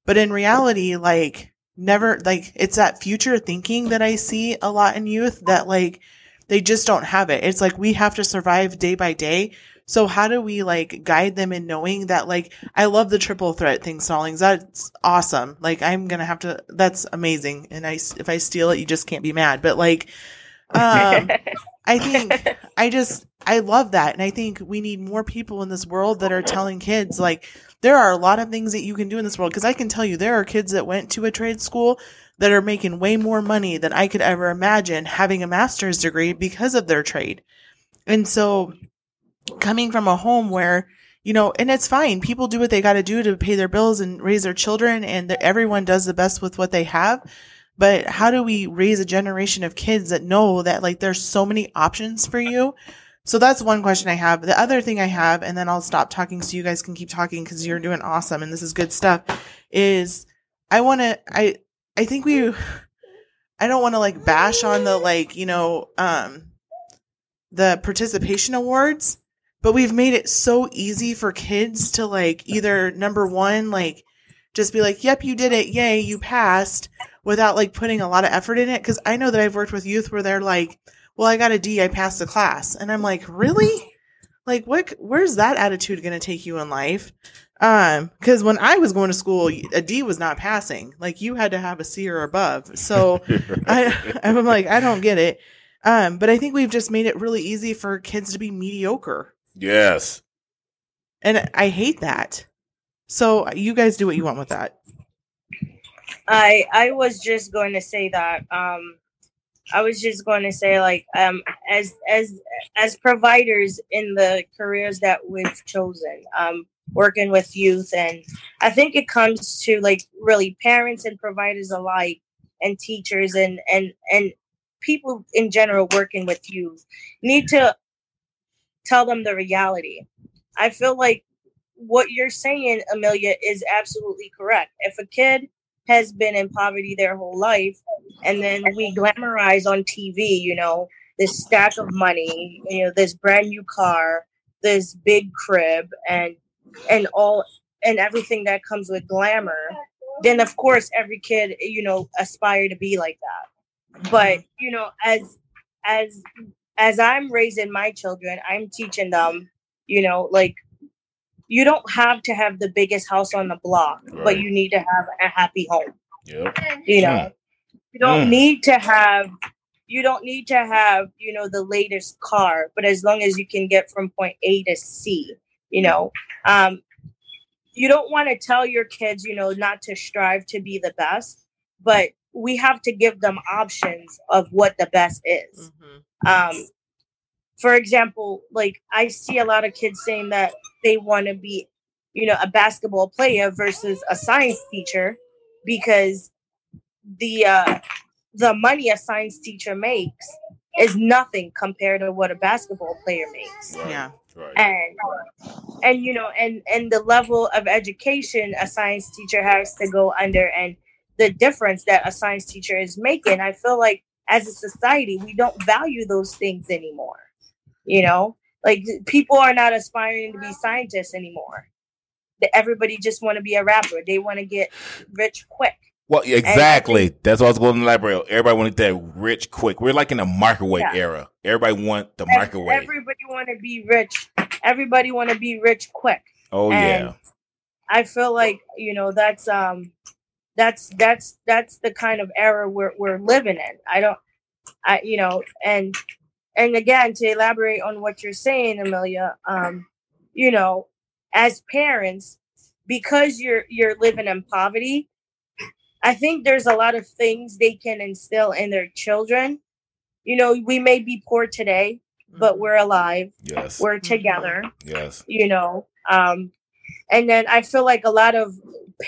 But in reality, like, never, like, it's that future thinking that I see a lot in youth that, like, they just don't have it. It's like we have to survive day by day. So how do we like guide them in knowing that like I love the triple threat thing, Stallings. That's awesome. Like I'm gonna have to. That's amazing. And I if I steal it, you just can't be mad. But like, um, I think I just I love that, and I think we need more people in this world that are telling kids like there are a lot of things that you can do in this world. Because I can tell you, there are kids that went to a trade school that are making way more money than I could ever imagine having a master's degree because of their trade. And so, coming from a home where you know, and it's fine. People do what they got to do to pay their bills and raise their children, and that everyone does the best with what they have. But how do we raise a generation of kids that know that like there's so many options for you? So that's one question I have. The other thing I have, and then I'll stop talking so you guys can keep talking because you're doing awesome and this is good stuff. Is I want to I I think we I don't want to like bash on the like you know um the participation awards but we've made it so easy for kids to like either number one like just be like yep you did it. Yay you passed without like putting a lot of effort in it. Because i know that i've worked with youth where they're like well i got a d i passed the class. And i'm like really? Like what where's that attitude going to take you in life? Um because when i was going to school a d was not passing. Like you had to have a c or above. So I, i'm like i don't get it. Um but i think we've just made it really easy for kids to be mediocre
yes.
and I hate that. So you guys do what you want with that.
I I was just going to say that. Um, I was just going to say like um as as as providers in the careers that we've chosen, um, working with youth, and I think it comes to like really parents and providers alike, and teachers and and and people in general working with youth need to tell them the reality. I feel like what you're saying, Amelia, is absolutely correct. If a kid has been in poverty their whole life, and then we glamorize on TV, you know, this stack of money, you know, this brand new car, this big crib, and and all and everything that comes with glamour. then of course every kid, you know, aspire to be like that. But you know, as as as I'm raising my children, I'm teaching them, you know, like you don't have to have the biggest house on the block, but you need to have a happy home.
Yep.
You know,
Mm.
you don't
Mm.
need to have you don't need to have you know the latest car, but as long as you can get from point A to C, you know, um, you don't want to tell your kids, you know, not to strive to be the best, but we have to give them options of what the best is
Mhm.
Um for example like i see a lot of kids saying that they want to be you know a basketball player versus a science teacher because the uh the money a science teacher makes is nothing compared to what a basketball player makes
Right.
Yeah.
Right.
and and you know and and the level of education a science teacher has to go under and the difference that a science teacher is making i feel like as a society we don't value those things anymore you know like people are not aspiring to be scientists anymore everybody just want to be a rapper they want to get rich quick
Well, exactly. That's what I was going to elaborate. Everybody wanted that rich, quick. We're like in a microwave
Yeah.
era. Everybody want the microwave.
everybody want to be rich everybody want to be rich quick
oh
and
yeah.
I feel like you know that's um that's that's that's the kind of era we're we're living in. I don't I you know and and again to elaborate on what you're saying, Amelia, um, you know, as parents, because you're you're living in poverty, I think there's a lot of things they can instill in their children. You know, we may be poor today, but
Mhm.
we're alive,
Yes.
we're together
yes.
you know um and then i feel like a lot of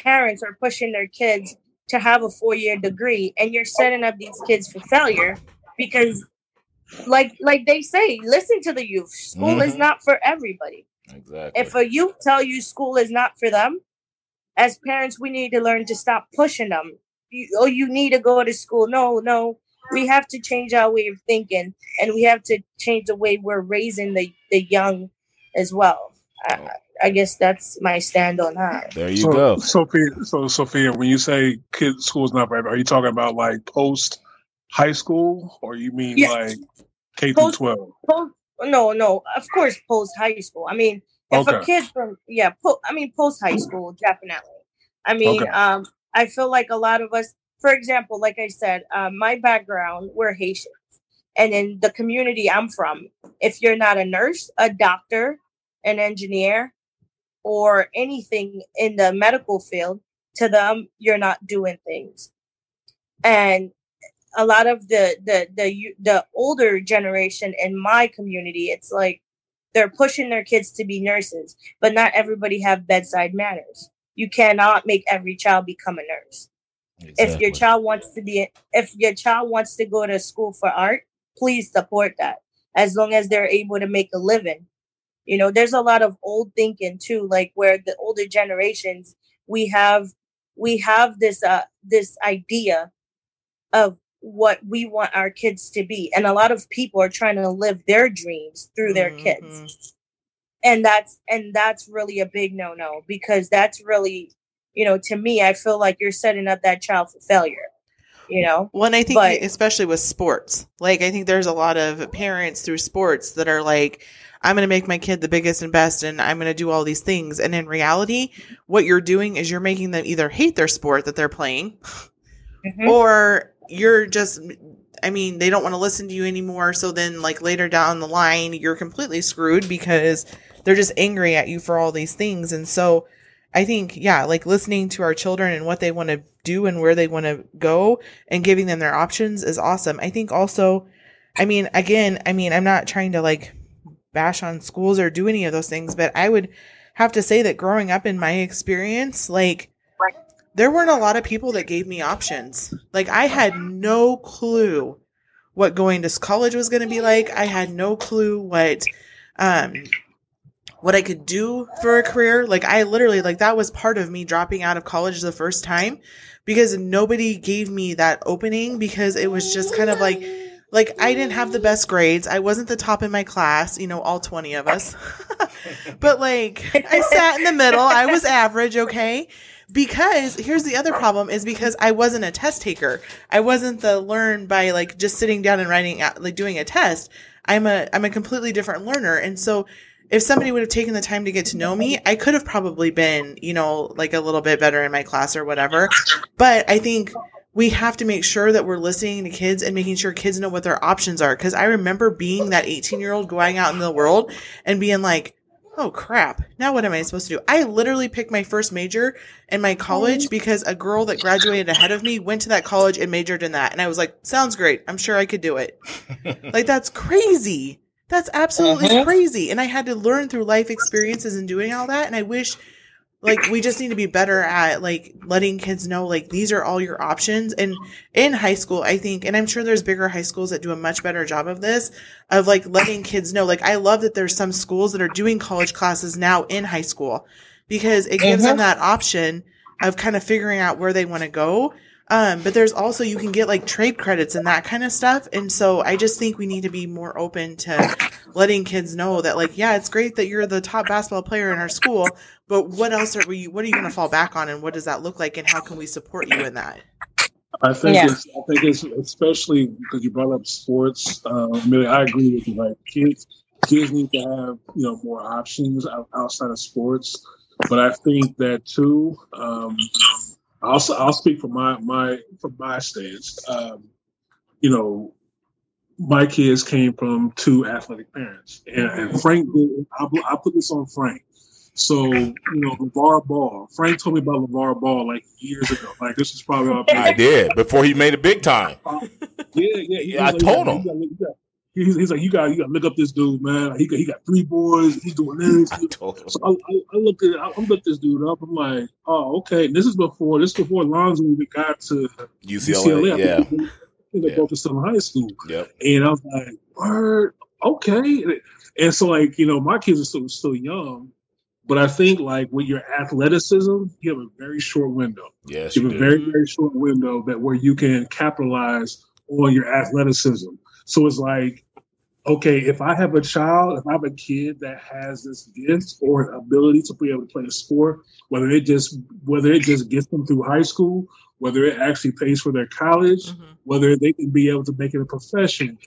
parents are pushing their kids to have a four-year degree and you're setting up these kids for failure because like like they say listen to the youth. School is
Mhm.
not for everybody.
Exactly.
if a youth tell you school is not for them as parents we need to learn to stop pushing them. You, oh you need to go to school. No no. We have to change our way of thinking and we have to change the way we're raising the, the young as well. I, I guess that's my stand on that
there you
so,
go.
Sophia. So, Sophia, when you say kids school's not for are you talking about like post high school, or you mean
Yeah.
like K through twelve?
post no no of course post high school i mean if a kid from yeah po- i mean post high school definitely i mean
Okay.
um i feel like a lot of us for example like i said um, my background we're haitians and in the community i'm from if you're not a nurse a doctor an engineer or anything in the medical field to them you're not doing things. And a lot of the the the the older generation in my community it's like they're pushing their kids to be nurses but not everybody have bedside manners. You cannot make every child become a nurse. If your child wants to be if your child wants to go to school for art please support that. As long as they're able to make a living you know there's a lot of old thinking too like where the older generations we have we have this uh this idea of what we want our kids to be and a lot of people are trying to live their dreams through their kids
Mhm.
and that's and that's really a big no no because that's really you know to me i feel like you're setting up that child for failure you know
Well, and I think
But-
especially with sports, like I think there's a lot of parents through sports that are like, I'm going to make my kid the biggest and best, and I'm going to do all these things. And in reality, what you're doing is you're making them either hate their sport that they're playing,
Mhm.
or you're just, I mean, they don't want to listen to you anymore. So then, like later down the line, you're completely screwed because they're just angry at you for all these things. And so, I think, yeah, like listening to our children and what they want to do and where they want to go and giving them their options is awesome. I think also, I mean, again, I mean, I'm not trying to like bash on schools or do any of those things, but I would have to say that growing up in my experience, like, there weren't a lot of people that gave me options. Like, I had no clue what going to college was going to be like. I had no clue what, um, what I could do for a career. Like I literally like that was part of me dropping out of college the first time because nobody gave me that opening because it was just kind of like like I didn't have the best grades. I wasn't the top in my class, you know, all 20 of us. but like I sat in the middle. I was average, okay? because here's the other problem is because I wasn't a test taker. I wasn't the learn by like just sitting down and writing uh, like doing a test. I'm a I'm a completely different learner. And so if somebody would have taken the time to get to know me, I could have probably been, you know, like a little bit better in my class or whatever. But I think we have to make sure that we're listening to kids and making sure kids know what their options are. Cause I remember being that 18 year old going out in the world and being like, Oh crap. Now what am I supposed to do? I literally picked my first major in my college because a girl that graduated ahead of me went to that college and majored in that. And I was like, sounds great. I'm sure I could do it. like that's crazy. That's absolutely
Mhm.
crazy. And I had to learn through life experiences and doing all that. And I wish like we just need to be better at like letting kids know like these are all your options and in high school i think and i'm sure there's bigger high schools that do a much better job of this of like letting kids know like i love that there's some schools that are doing college classes now in high school because it gives them that option of kind of figuring out where they want to go um, but there's also you can get like trade credits and that kind of stuff and so i just think we need to be more open to letting kids know that like yeah it's great that you're the top basketball player in our school but what else are we what are you going to fall back on and what does that look like and how can we support you in that
I think
Yeah.
it's I think it's especially because you brought up sports. Um, Millie, I agree with you. Like kids, kids need to have you know more options outside of sports. But I think that too. Um, I'll I'll speak from my my from my stance. Um, you know, my kids came from two athletic parents, and, and Frank. I I put this on Frank. So you know, LeVar Ball. Frank told me about LeVar Ball like years ago. Like this is probably
I did before he made it big time.
yeah, yeah.
Yeah, I
like,
told
you
him.
gotta- you gotta- He's, he's like, you got, you got to look up this dude, man. He got, he got three boys. He's doing this.
I.
So I, I, I looked at, I, I looked this dude up. I'm like, oh, okay. This is before, this is before Lonzo even got to
UCLA,
I
yeah.
they- I think they
Yeah.
both in high school.
Yep.
And I was like, word, okay. And so, like, you know, my kids are still still young, but I think like with your athleticism, you have a very short window.
Yes,
You
you
have a
do.
very, very short window that where you can capitalize on your athleticism. So it's like, okay, if I have a child, if I have a kid that has this gift or ability to be able to play a sport, whether it just whether it just gets them through high school, whether it actually pays for their college,
Mhm.
whether they can be able to make it a profession,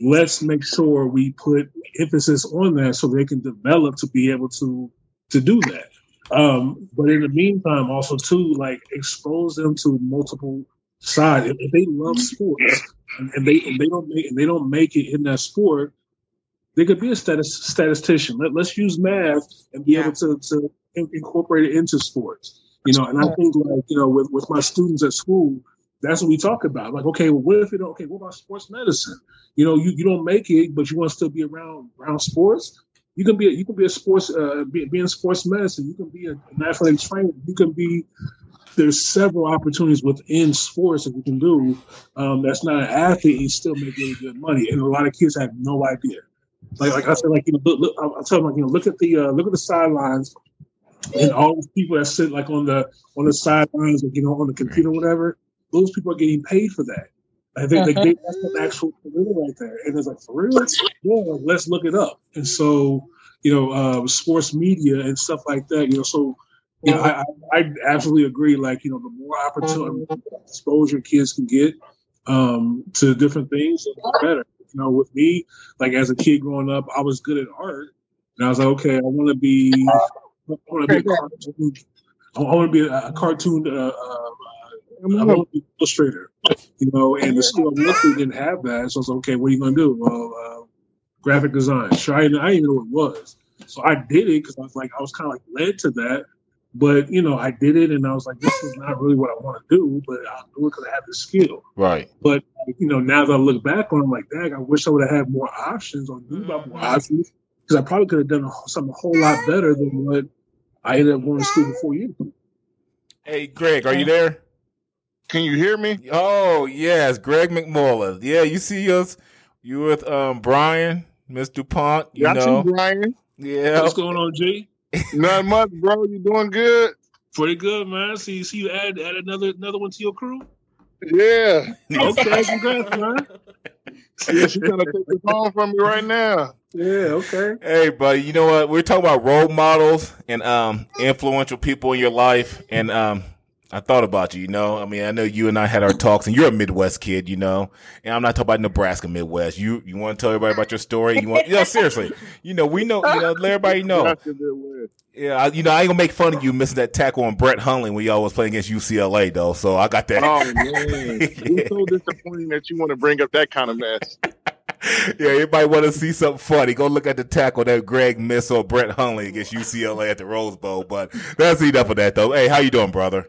let's make sure we put emphasis on that so they can develop to be able to to do that. Um, but in the meantime, also too, like expose them to multiple sides. If, they love sports and, they and they don't make and they don't make it in that sport, they could be a status, statistician. Let, let's use math and be
Yeah.
able to, to incorporate it into sports. You know, and I think like you know, with with my students at school, that's what we talk about. Like, okay, well, what if you don't? Okay, what about sports medicine? You know, you, you don't make it, but you want to still be around around sports. You can be a, you can be a sports uh, be, be in sports medicine. You can be a, an athletic trainer. You can be. There's several opportunities within sports that you can do. Um, that's not an athlete and still make really good money. And a lot of kids have no idea. Like like I said, like you know, look, look, I'll I'll tell them like you know, look at the uh, look at the sidelines and all those people that sit like on the on the sidelines, like, you know, on the computer, or whatever. Those people are getting paid for that. I think they, they, that's an actual career right there. And it's like for real, yeah. Let's look it up. And so, you know, uh, sports media and stuff like that. You know, so you know, I, I, absolutely agree. Like, you know, the more opportunity, exposure kids can get um, to different things, the better. You know, with me, like as a kid growing up, I was good at art, and I was like, okay, I want to be, I want to be a cartoon. I want to be a, a cartoon. Uh, uh, I want to be an illustrator. You know, and the school I went to didn't have that, so I was like, okay, what are you going to do? Well, uh, graphic design. Sure, I didn't, I didn't know what it was, so I did it because I was like, I was kind of like led to that. But you know, I did it, and I was like, this is not really what I want to do, but I'll do it because I have the skill.
Right.
But you know, now that I look back on, it, I'm like, dang, I wish I would have had more options or knew about more
Mhm.
options because I probably could have done a whole- something a whole lot better than what I ended up going to school for four years.
Hey, Greg, are you there?
Can you hear me?
Oh yes, Greg McMullen. Yeah, you see us. You with um Brian, Miss Dupont. You
Yeah,
know.
see Brian.
Yeah.
What's going on, G?
Not much, bro. You doing good?
Pretty good, man. See, see you add add another another one to your crew.
Yeah.
Okay, congrats, man.
Yeah, she's trying to take the phone from me right now.
Yeah, okay.
Hey, buddy, you know what? We're talking about role models and um, influential people in your life, and um, I thought about you. You know, I mean, I know you and I had our talks, and you're a Midwest kid, you know, and I'm not talking about Nebraska Midwest. You you want to tell everybody about your story? You want? Yeah, seriously. You know, we know. You know, let everybody know.
That's a good word.
Yeah, I, you know, I ain't gonna make fun of you missing that tackle on Brett Hundley when y'all was playing against UCLA, though. So I got that.
Oh man, it's so disappointing that you want to bring up that kind of mess.
yeah, everybody want to see something funny. Go look at the tackle that Greg missed on Brett Hundley against UCLA at the Rose Bowl. But that's enough of that, though. Hey, how you doing, brother?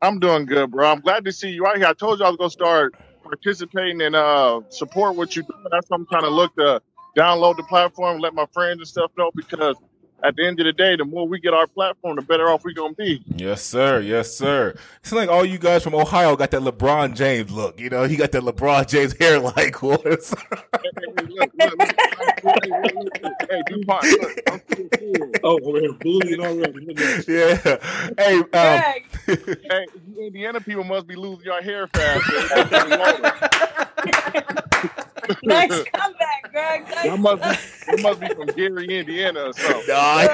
I'm doing good, bro. I'm glad to see you out here. I told you I was gonna start participating and uh support what you're doing. That's why I'm trying to look to download the platform, let my friends and stuff know because at the end of the day, the more we get our platform, the better off we're gonna be.
Yes, sir. Yes, sir. It's like all you guys from Ohio got that LeBron James look. You know, he got that LeBron James hair like was.
Hey, hey, look, look, look, hey, look, look, look. Hey, Dupont, look, I'm still cool.
Oh, we're bullying already. Look at that.
yeah. Hey, um,
Greg,
Hey, you Indiana people must be losing your hair fast.
nice comeback, Greg. Nice
That must be, that must be from Gary, Indiana or something.
Nah.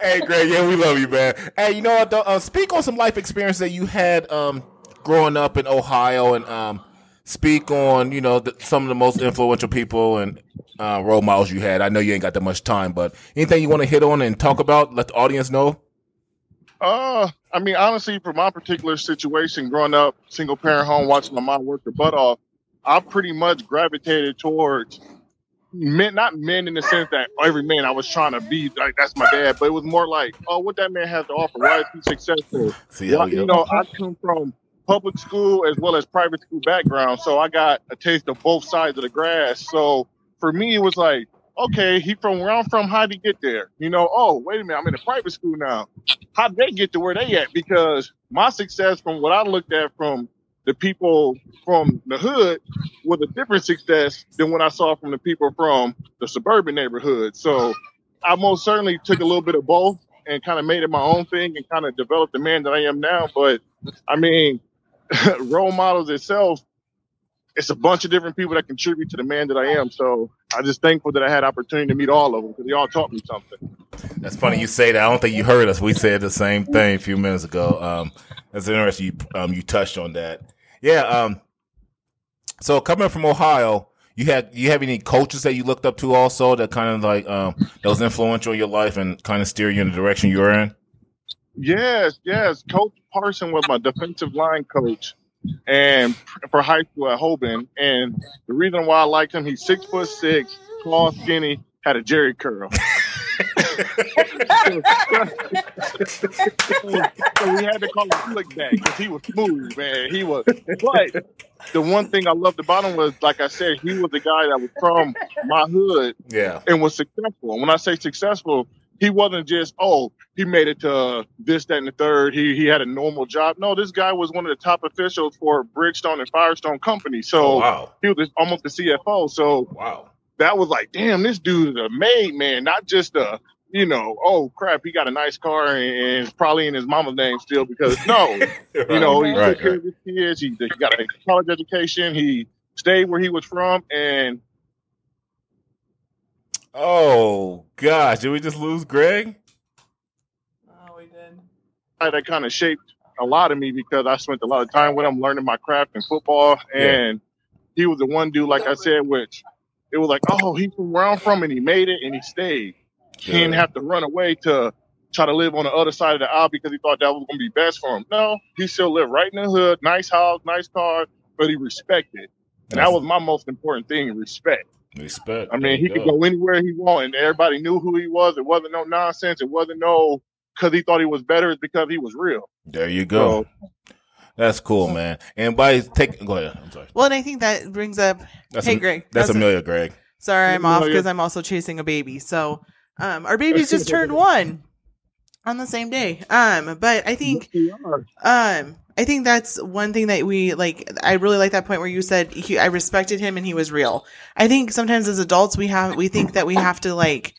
hey, Greg, yeah, we love you, man. Hey, you know what? Though? Uh, speak on some life experience that you had um, growing up in Ohio, and um, speak on you know the, some of the most influential people and uh, role models you had. I know you ain't got that much time, but anything you want to hit on and talk about, let the audience know.
Uh, I mean, honestly, for my particular situation, growing up single parent home, watching my mom work her butt off, I pretty much gravitated towards men, not men in the sense that every man I was trying to be like that's my dad, but it was more like, oh, what that man has to offer. Why is he successful?
See
Well, you know, I come from public school as well as private school background, so I got a taste of both sides of the grass. So for me, it was like, okay, he from where I'm from, how'd he get there? You know, oh, wait a minute, I'm in a private school now. How'd they get to where they at? Because my success from what I looked at from the people from the hood was a different success than what I saw from the people from the suburban neighborhood. So I most certainly took a little bit of both and kind of made it my own thing and kind of developed the man that I am now. But I mean, role models itself, it's a bunch of different people that contribute to the man that I am. So I'm just thankful that I had opportunity to meet all of them because they all taught me something.
That's funny you say that. I don't think you heard us. We said the same thing a few minutes ago. Um, that's interesting. You, um, you touched on that. Yeah. Um, so coming from Ohio, you had you have any coaches that you looked up to also that kind of like um that was influential in your life and kind of steer you in the direction you're in.
Yes, yes. Coach Parson was my defensive line coach and for high school at Hoban. And the reason why I liked him, he's six foot six, tall, skinny, had a Jheri curl. so we had to call him Slick Back because he was smooth, man. He was. But the one thing I loved about him was, like I said, he was the guy that was from my hood
Yeah.
and was successful. And when I say successful, he wasn't just, oh, he made it to this, that, and the third. He he had a normal job. No, this guy was one of the top officials for Bridgestone and Firestone Company. So
Oh, wow.
he was almost the CFO. So
Wow.
that was like, damn, this dude is a made man, not just a, you know, oh crap, he got a nice car and, and probably in his mama's name still because no, you know, he
right,
took care
right.
of his kids. He, he got a college education. He stayed where he was from, and
Oh gosh, did we just lose Greg?
Oh, we did.
that kind of shaped a lot of me because I spent a lot of time with him learning my craft in football.
Yeah.
And he was the one dude, like I said, which it was like, oh, he's from where I'm from and he made it and he stayed. He didn't have to run away to try to live on the other side of the aisle because he thought that was going to be best for him. No, he still lived right in the hood, nice house, nice car, but he respected. And that was my most important thing, respect.
Respect.
I mean, he could go anywhere he wanted, and everybody knew who he was. It wasn't no nonsense. It wasn't no because he thought he was better. It's because he was real.
There you go. That's cool, man. And by take go ahead. I'm sorry.
Well, and I think that brings up.
That's
hey,
Am-
Greg.
That's Amelia, Greg.
Sorry, I'm
No,
off because I'm also chasing a baby. So, um, our baby's just turned one on the same day. Um, but I think Um, I think that's one thing that we like. I really like that point where you said he, I respected him and he was real. I think sometimes as adults we have we think that we have to like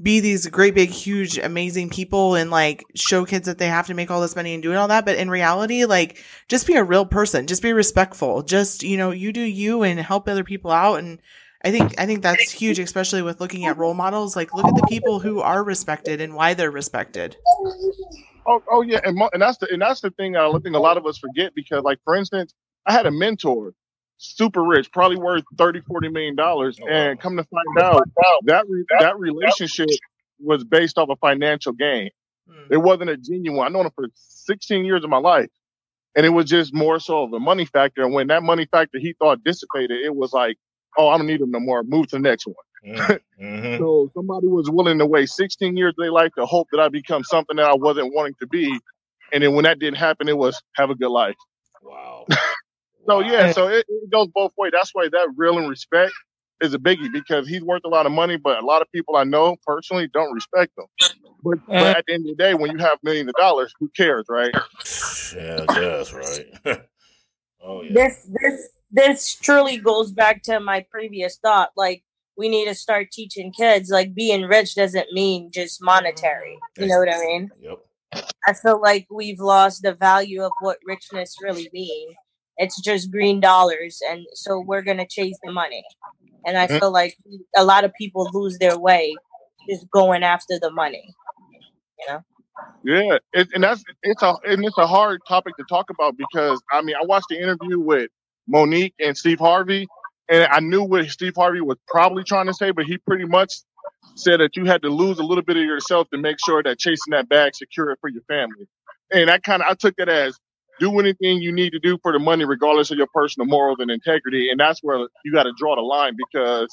be these great big huge amazing people and like show kids that they have to make all this money and do all that but in reality like just be a real person just be respectful just you know you do you and help other people out and i think i think that's huge especially with looking at role models like look at the people who are respected and why they're respected
Oh, oh yeah, and mo- and that's the and that's the thing I think a lot of us forget because, like, for instance, I had a mentor, super rich, probably worth 30, 40 million dollars,
Oh, wow.
and come to find out that re- that relationship was based off a financial gain.
Mm.
It wasn't a genuine. I known him for 16 years of my life, and it was just more so of a money factor. And when that money factor he thought dissipated, it was like, oh, I don't need him no more. Move to the next one.
Mm-hmm.
So somebody was willing to wait 16 years of their life to hope that I become something that I wasn't wanting to be. And then when that didn't happen, it was have a good life.
Wow.
So
Wow.
yeah, so it, it goes both ways. That's why that real and respect is a biggie because he's worth a lot of money, but a lot of people I know personally don't respect him. But, but at the end of the day, when you have millions of dollars, who cares, right?
Yeah, that's right? oh yeah.
this this this truly goes back to my previous thought like we need to start teaching kids like being rich doesn't mean just monetary you know what i mean
Yep.
i feel like we've lost the value of what richness really means it's just green dollars and so we're gonna chase the money and i
Mhm.
feel like a lot of people lose their way just going after the money you know?
Yeah, it, and that's it's a and it's a hard topic to talk about because I mean I watched the interview with Monique and Steve Harvey, and I knew what Steve Harvey was probably trying to say, but he pretty much said that you had to lose a little bit of yourself to make sure that chasing that bag secure it for your family. And I kind of I took it as do anything you need to do for the money, regardless of your personal morals and integrity, and that's where you got to draw the line because.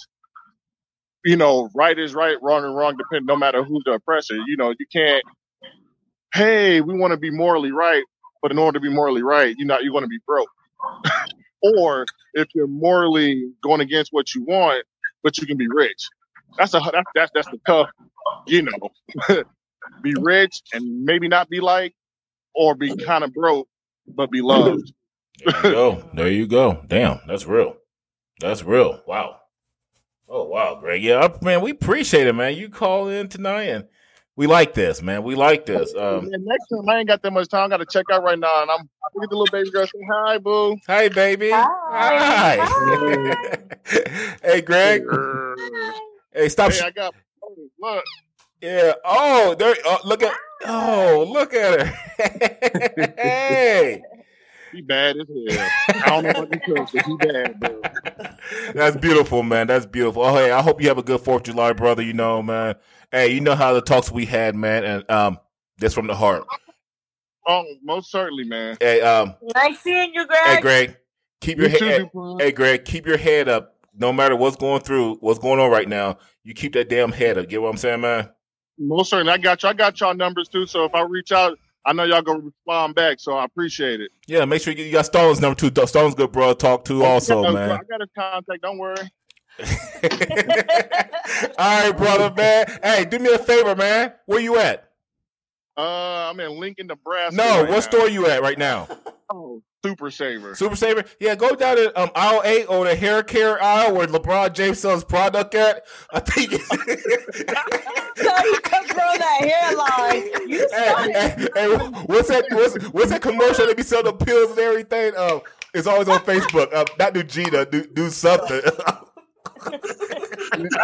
You know, right is right, wrong is wrong, depend no matter who's the oppressor. You know, you can't hey, we want to be morally right, but in order to be morally right, you're not you're going to be broke. or if you're morally going against what you want, but you can be rich. That's a that's that's that's the tough, you know. be rich and maybe not be like, or be kind of broke but be loved.
There you go. There you go. Damn, that's real. That's real. Wow. Oh wow, Greg. Yeah, man, we appreciate it, man. You call in tonight, and we like this, man. We like this. Um,
and next time I ain't got that much time. I got to check out right now, and I'm look at the little baby girl. Say hi, boo.
hi, baby.
Hi.
Hi. hey, Greg. Hey, stop.
Hey, I got oh, look.
yeah. Oh, there. Oh, look at. Oh, look at her. hey.
He bad as hell. I don't know what to cook, but he bad, bro.
That's beautiful, man. That's beautiful. Oh, hey, I hope you have a good Fourth of July, brother. You know, man. Hey, you know how the talks we had, man, and um, that's from the heart.
Oh, most certainly, man.
Hey, um,
nice seeing you greg
hey, Greg, keep your
You
head.
Dupont.
Hey, Greg, keep your head up. No matter what's going through, what's going on right now, you keep that damn head up. Get what I'm saying, man?
Most certainly. I got you. I got y'all numbers too. So if I reach out, I know y'all gonna respond back. So I appreciate it.
Yeah, make sure you, got Stone's number two. Stone's good, bro. Talk to also,
I got,
man.
I got his contact. Don't worry.
All right, brother, man. Hey, do me a favor, man. Where you at?
Uh, I'm in Lincoln, Nebraska.
No,
right
what
now.
store you at right now?
Oh, Super Saver.
Super Saver. Yeah, go down to um, aisle eight or the hair care aisle where LeBron James sells product at. I think.
so you can grow that hairline you
hey, hey, hey, what's that? What's, what's that commercial? They be selling the pills and everything. Um, it's always on Facebook. Uh, not do Gina, do do something.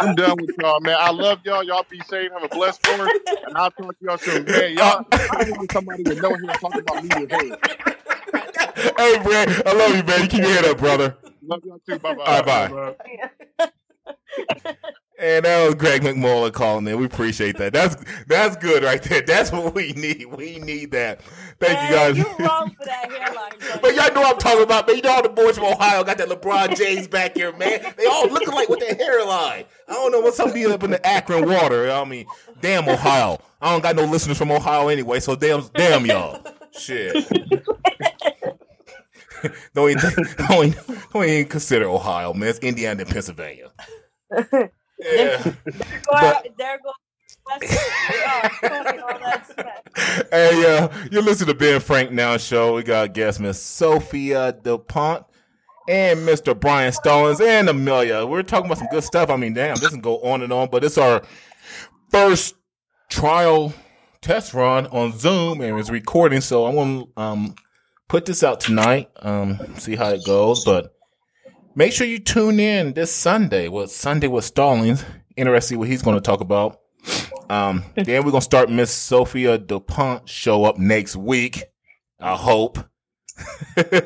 I'm done with y'all, man. I love y'all. Y'all be safe. Have a blessed one. And I'll talk to y'all soon. Man, y'all, I want somebody to know here talking about me with hey.
Hey, Brad, I love you, man. You keep your head up, brother.
Love y'all too. Bye bye.
All right, bye. And that was Greg McMullen calling in. We appreciate that. That's that's good right there. That's what we need. We need that. Thank you guys.
You're wrong for that hairline.
But y'all know what I'm talking about, man. You know all the boys from Ohio got that LeBron James back here, man. They all looking like with their hairline. I don't know what's up being up in the Akron water. I mean, damn Ohio. I don't got no listeners from Ohio anyway, so damn, damn y'all. Shit. don't, even, don't, even, don't even consider Ohio, man. It's Indiana and Pennsylvania. Yeah.
But, there goes yeah, talking all that smack.
Hey, uh, you're listening to Ben Frank Now Show. We got guest Miss Sophia DuPont and Mr. Brian Stallings and Amelia. We're talking about some good stuff. I mean, damn, this can go on and on, but it's our first trial test run on Zoom and it's recording. So I'm going to um, put this out tonight, um, see how it goes. But make sure you tune in this Sunday. Well, Sunday with Stallings. Interesting what he's going to talk about. Um, then we're going to start Miss Sophia DuPont show up next week. I hope.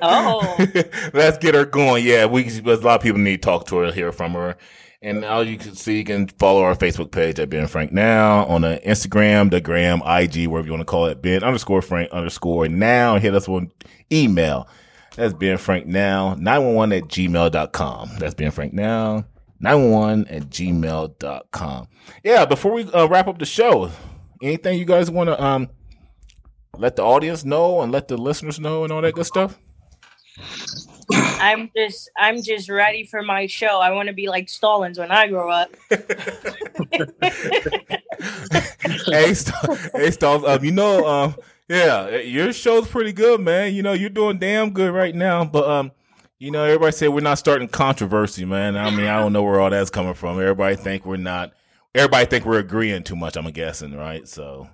Oh.
Let's get her going. Yeah, we a lot of people need to talk to her, hear from her. And all you can see, you can follow our Facebook page at Ben Frank Now on the Instagram, the Gram, IG, wherever you want to call it, Ben underscore Frank underscore Now. Hit us on email. That's Ben Frank Now, 911 at gmail.com. That's Ben Frank Now, 911 at gmail.com. Yeah, before we uh, wrap up the show, anything you guys want to um let the audience know and let the listeners know and all that good stuff?
I'm just I'm just ready for my show. I want to be like Stallings when I grow up.
hey, St- hey, Stalls, um, you know, um, yeah, your show's pretty good, man. You know, you're doing damn good right now. But um, you know, everybody say we're not starting controversy, man. I mean, I don't know where all that's coming from. Everybody think we're not. Everybody think we're agreeing too much. I'm guessing, right? So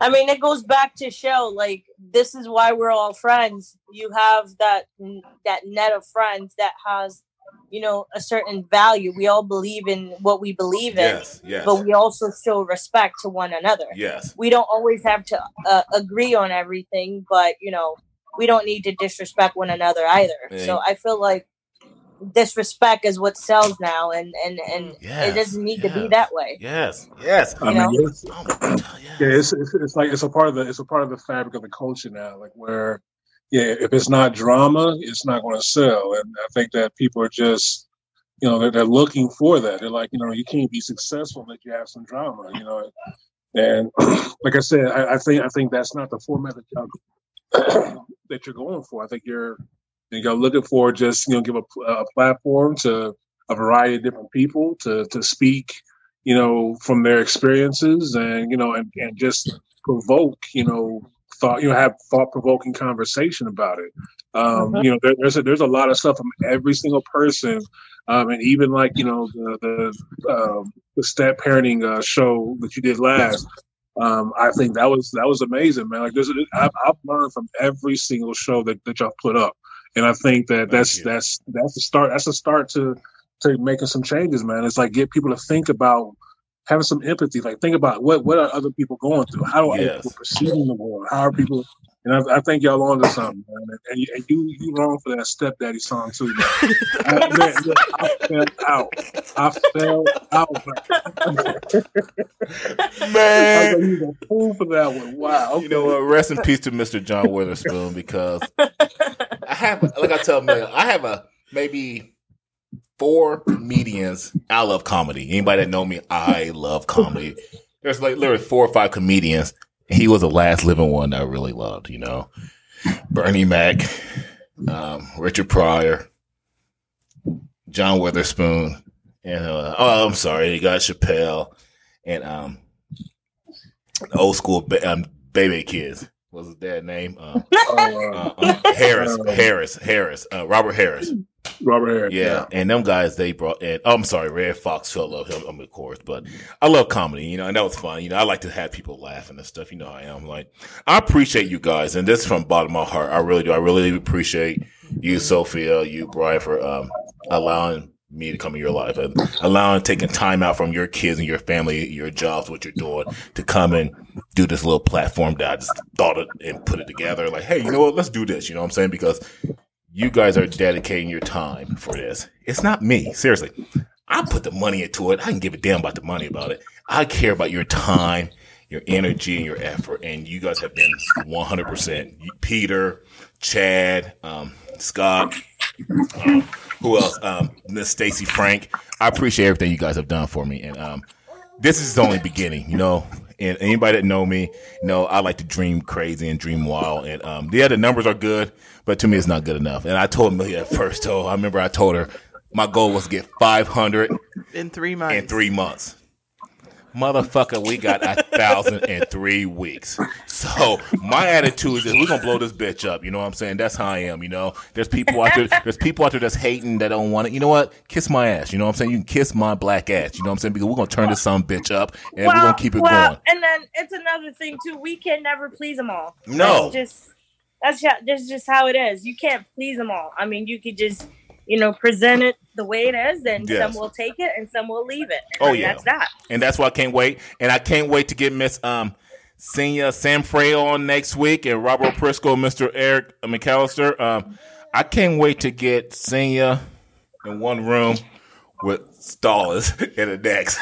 I mean, it goes back to show like this is why we're all friends. You have that that net of friends that has, you know, a certain value. We all believe in what we believe in,
yes, yes,
but we also show respect to one another.
yes,
We don't always have to uh, agree on everything, but you know, we don't need to disrespect one another either.
Yeah.
So I feel like disrespect is what sells now, and and and mm,
Yes,
it doesn't need to be that way.
yes, yes.
I
You know?
mean, yes,
Oh God, yes.
yeah, it's, it's it's like it's a part of the it's a part of the fabric of the culture now. Like where, yeah, if it's not drama, it's not going to sell. And I think that people are just, you know, they're, they're looking for that. They're like, you know, you can't be successful unless you have some drama. You know, and like I said, I, I think I think that's not the format that y'all, that you're going for. I think you're you're looking for just you know give a, a platform to a variety of different people to to speak you know, from their experiences and, you know, and, and just provoke, you know, thought, you know, have thought provoking conversation about it. Um,
Mhm.
You know, there, there's a, there's a lot of stuff from every single person. Um, and even like, you know, the, the, um, the step parenting uh, show that you did last, um, I think that was, that was amazing, man. Like there's, a, I've, I've learned from every single show that, that y'all put up. And I think that that's, that's, that's the start. That's a start to, to making some changes, man. It's like get people to think about having some empathy. Like think about what what are other people going through? How are
Yes.
people perceiving the world? How are people? And I, I think y'all onto something, man. And, you, and you you wrong for that stepdaddy song too, man. I, man, look, I fell out. I fell out. Man. I
Man,
was like, you a fool for that one. Wow.
You know what? Rest in peace to Mr. John Witherspoon because I have, like I tell Mel, I have a maybe four comedians. I love comedy. Anybody that know me, I love comedy. There's like literally four or five comedians. He was the last living one I really loved. You know, Bernie Mac, um, Richard Pryor, John Witherspoon, and uh, oh, I'm sorry, you got Chappelle, and um, old school ba- um, baby kids. What's his dad name? Uh,
Uh,
Harris, Harris, Harris, uh, Robert Harris.
Robert Harris.
Yeah, and them guys they brought in. Oh, I'm sorry, Redd Foxx. I love him, of course, but I love comedy. You know, and that was fun. You know, I like to have people laughing and stuff. You know, how I am like I appreciate you guys, and this is from the bottom of my heart. I really do. I really appreciate you, Sophia, you, Brian, for um, allowing me to come in your life and allowing taking time out from your kids and your family, your jobs, what you're doing, to come and do this little platform that I just thought it and put it together. Like, hey, you know what? Let's do this. You know what I'm saying? Because you guys are dedicating your time for this. It's not me. Seriously. I put the money into it. I can give a damn about the money about it. I care about your time, your energy, and your effort. And you guys have been 100%. Peter, Chad, um, Scott, um, who else? Um, Miss Stacy Frank. I appreciate everything you guys have done for me. And um, this is only beginning, you know. And anybody that know me, know I like to dream crazy and dream wild. And um, yeah, the numbers are good, but to me, it's not good enough. And I told Amelia at first, though, I remember I told her my goal was to get 500
in three months.
in three months. Motherfucker, we got a thousand and three weeks. So my attitude is we're gonna blow this bitch up. You know what I'm saying? That's how I am. You know, there's people out there. There's people out there that's hating that don't want it. You know what? Kiss my ass. You know what I'm saying? You can kiss my black ass. You know what I'm saying? Because we're gonna turn this some bitch up and we're gonna keep it
well,
going.
And then it's another thing too. We can never please them all.
No.
That's just that's just, that's just how it is. You can't please them all. I mean, you could just you know present it the way it is, and
Yes.
some will take it and some will leave it.
Oh,
And
yeah.
that's that.
and that's why I can't wait. And I can't wait to get Miss um Senior Sam Frey on next week and Robert Prisco, Mr. Eric McAllister. Um, I can't wait to get Senior in one room with Stallers in the next,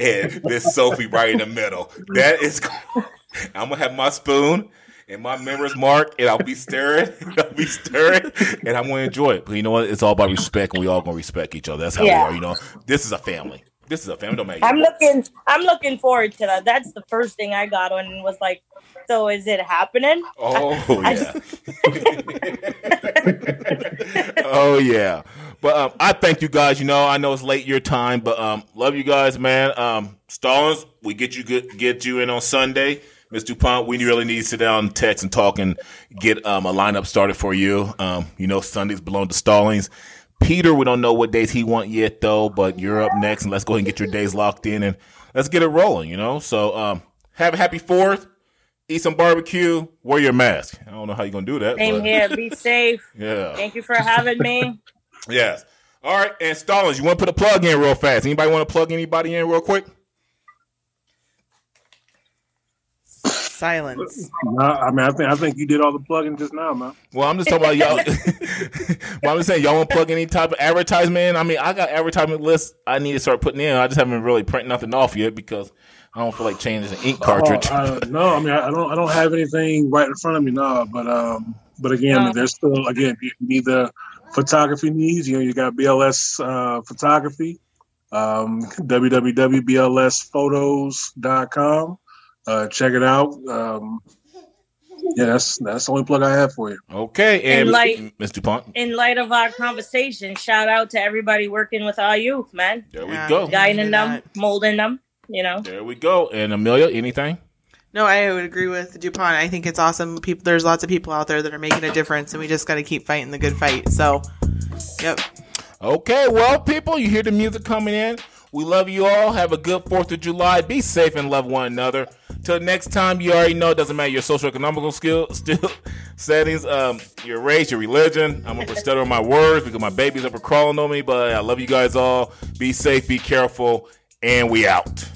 and Miss Sophie right in the middle. That is, I'm gonna have my spoon. And my member's mark, and I'll be stirring, I'll be stirring, and I'm gonna enjoy it. But you know what? It's all about respect, and we all gonna respect each other. That's how
Yeah.
we are. You know, this is a family. This is a family. Don't matter.
I'm looking. I'm looking forward to that. That's the first thing I got on and was like, so is it happening?
Oh
I-
yeah. oh yeah. But um, I thank you guys. You know, I know it's late your time, but um, love you guys, man. Um, Stallings, we get you get, get you in on Sunday. Miss Dupont, we really need to sit down, and text, and talk, and get um, a lineup started for you. Um, you know, Sundays belong to Stallings. Peter, we don't know what days he want yet, though, but you're up next, and let's go ahead and get your days locked in, and let's get it rolling. You know, so um, have a happy Fourth eat some barbecue, wear your mask. I don't know how you're gonna do that.
Same
but-
here. Be safe.
Yeah.
Thank you for having me.
Yes. All right. And Stallings, you want to put a plug in real fast? Anybody want to plug anybody in real quick?
Silence.
No, I mean, I think I think you did all the plugging just now, man.
Well, I'm just talking about y'all. well, I'm just saying, y'all want to plug any type of advertisement? I mean, I got advertisement lists I need to start putting in. I just haven't really print nothing off yet because I don't feel like changing the ink cartridge.
Oh, uh, no, I mean, I I don't I don't have anything right in front of me now, but um, but again,
No.
there's still again, if you need the photography needs, you know, you got BLS uh, photography, um, www.blsphotos.com. Uh, check it out. Um, yeah, that's that's the only plug I have for you.
okay. And
And like-
Miss DuPont,
In light of our conversation, shout out to everybody working with our youth, man.
there we
Yeah.
go.
Guiding them,
that.
molding them. You know.
There we go. And Amelia, anything?
No, I would agree with Dupont. I think it's awesome. People, there's lots of people out there that are making a difference, and we just got to keep fighting the good fight. So, yep.
Okay, well, people, you hear the music coming in. We love you all. Have a good 4th of July. Be safe and love one another. Till next time, you already know it doesn't matter your social economical skill still settings, um, your race, your religion. I'm gonna stutter my words because my baby's up and crawling on me, but I love you guys all. Be safe, be careful, and we out.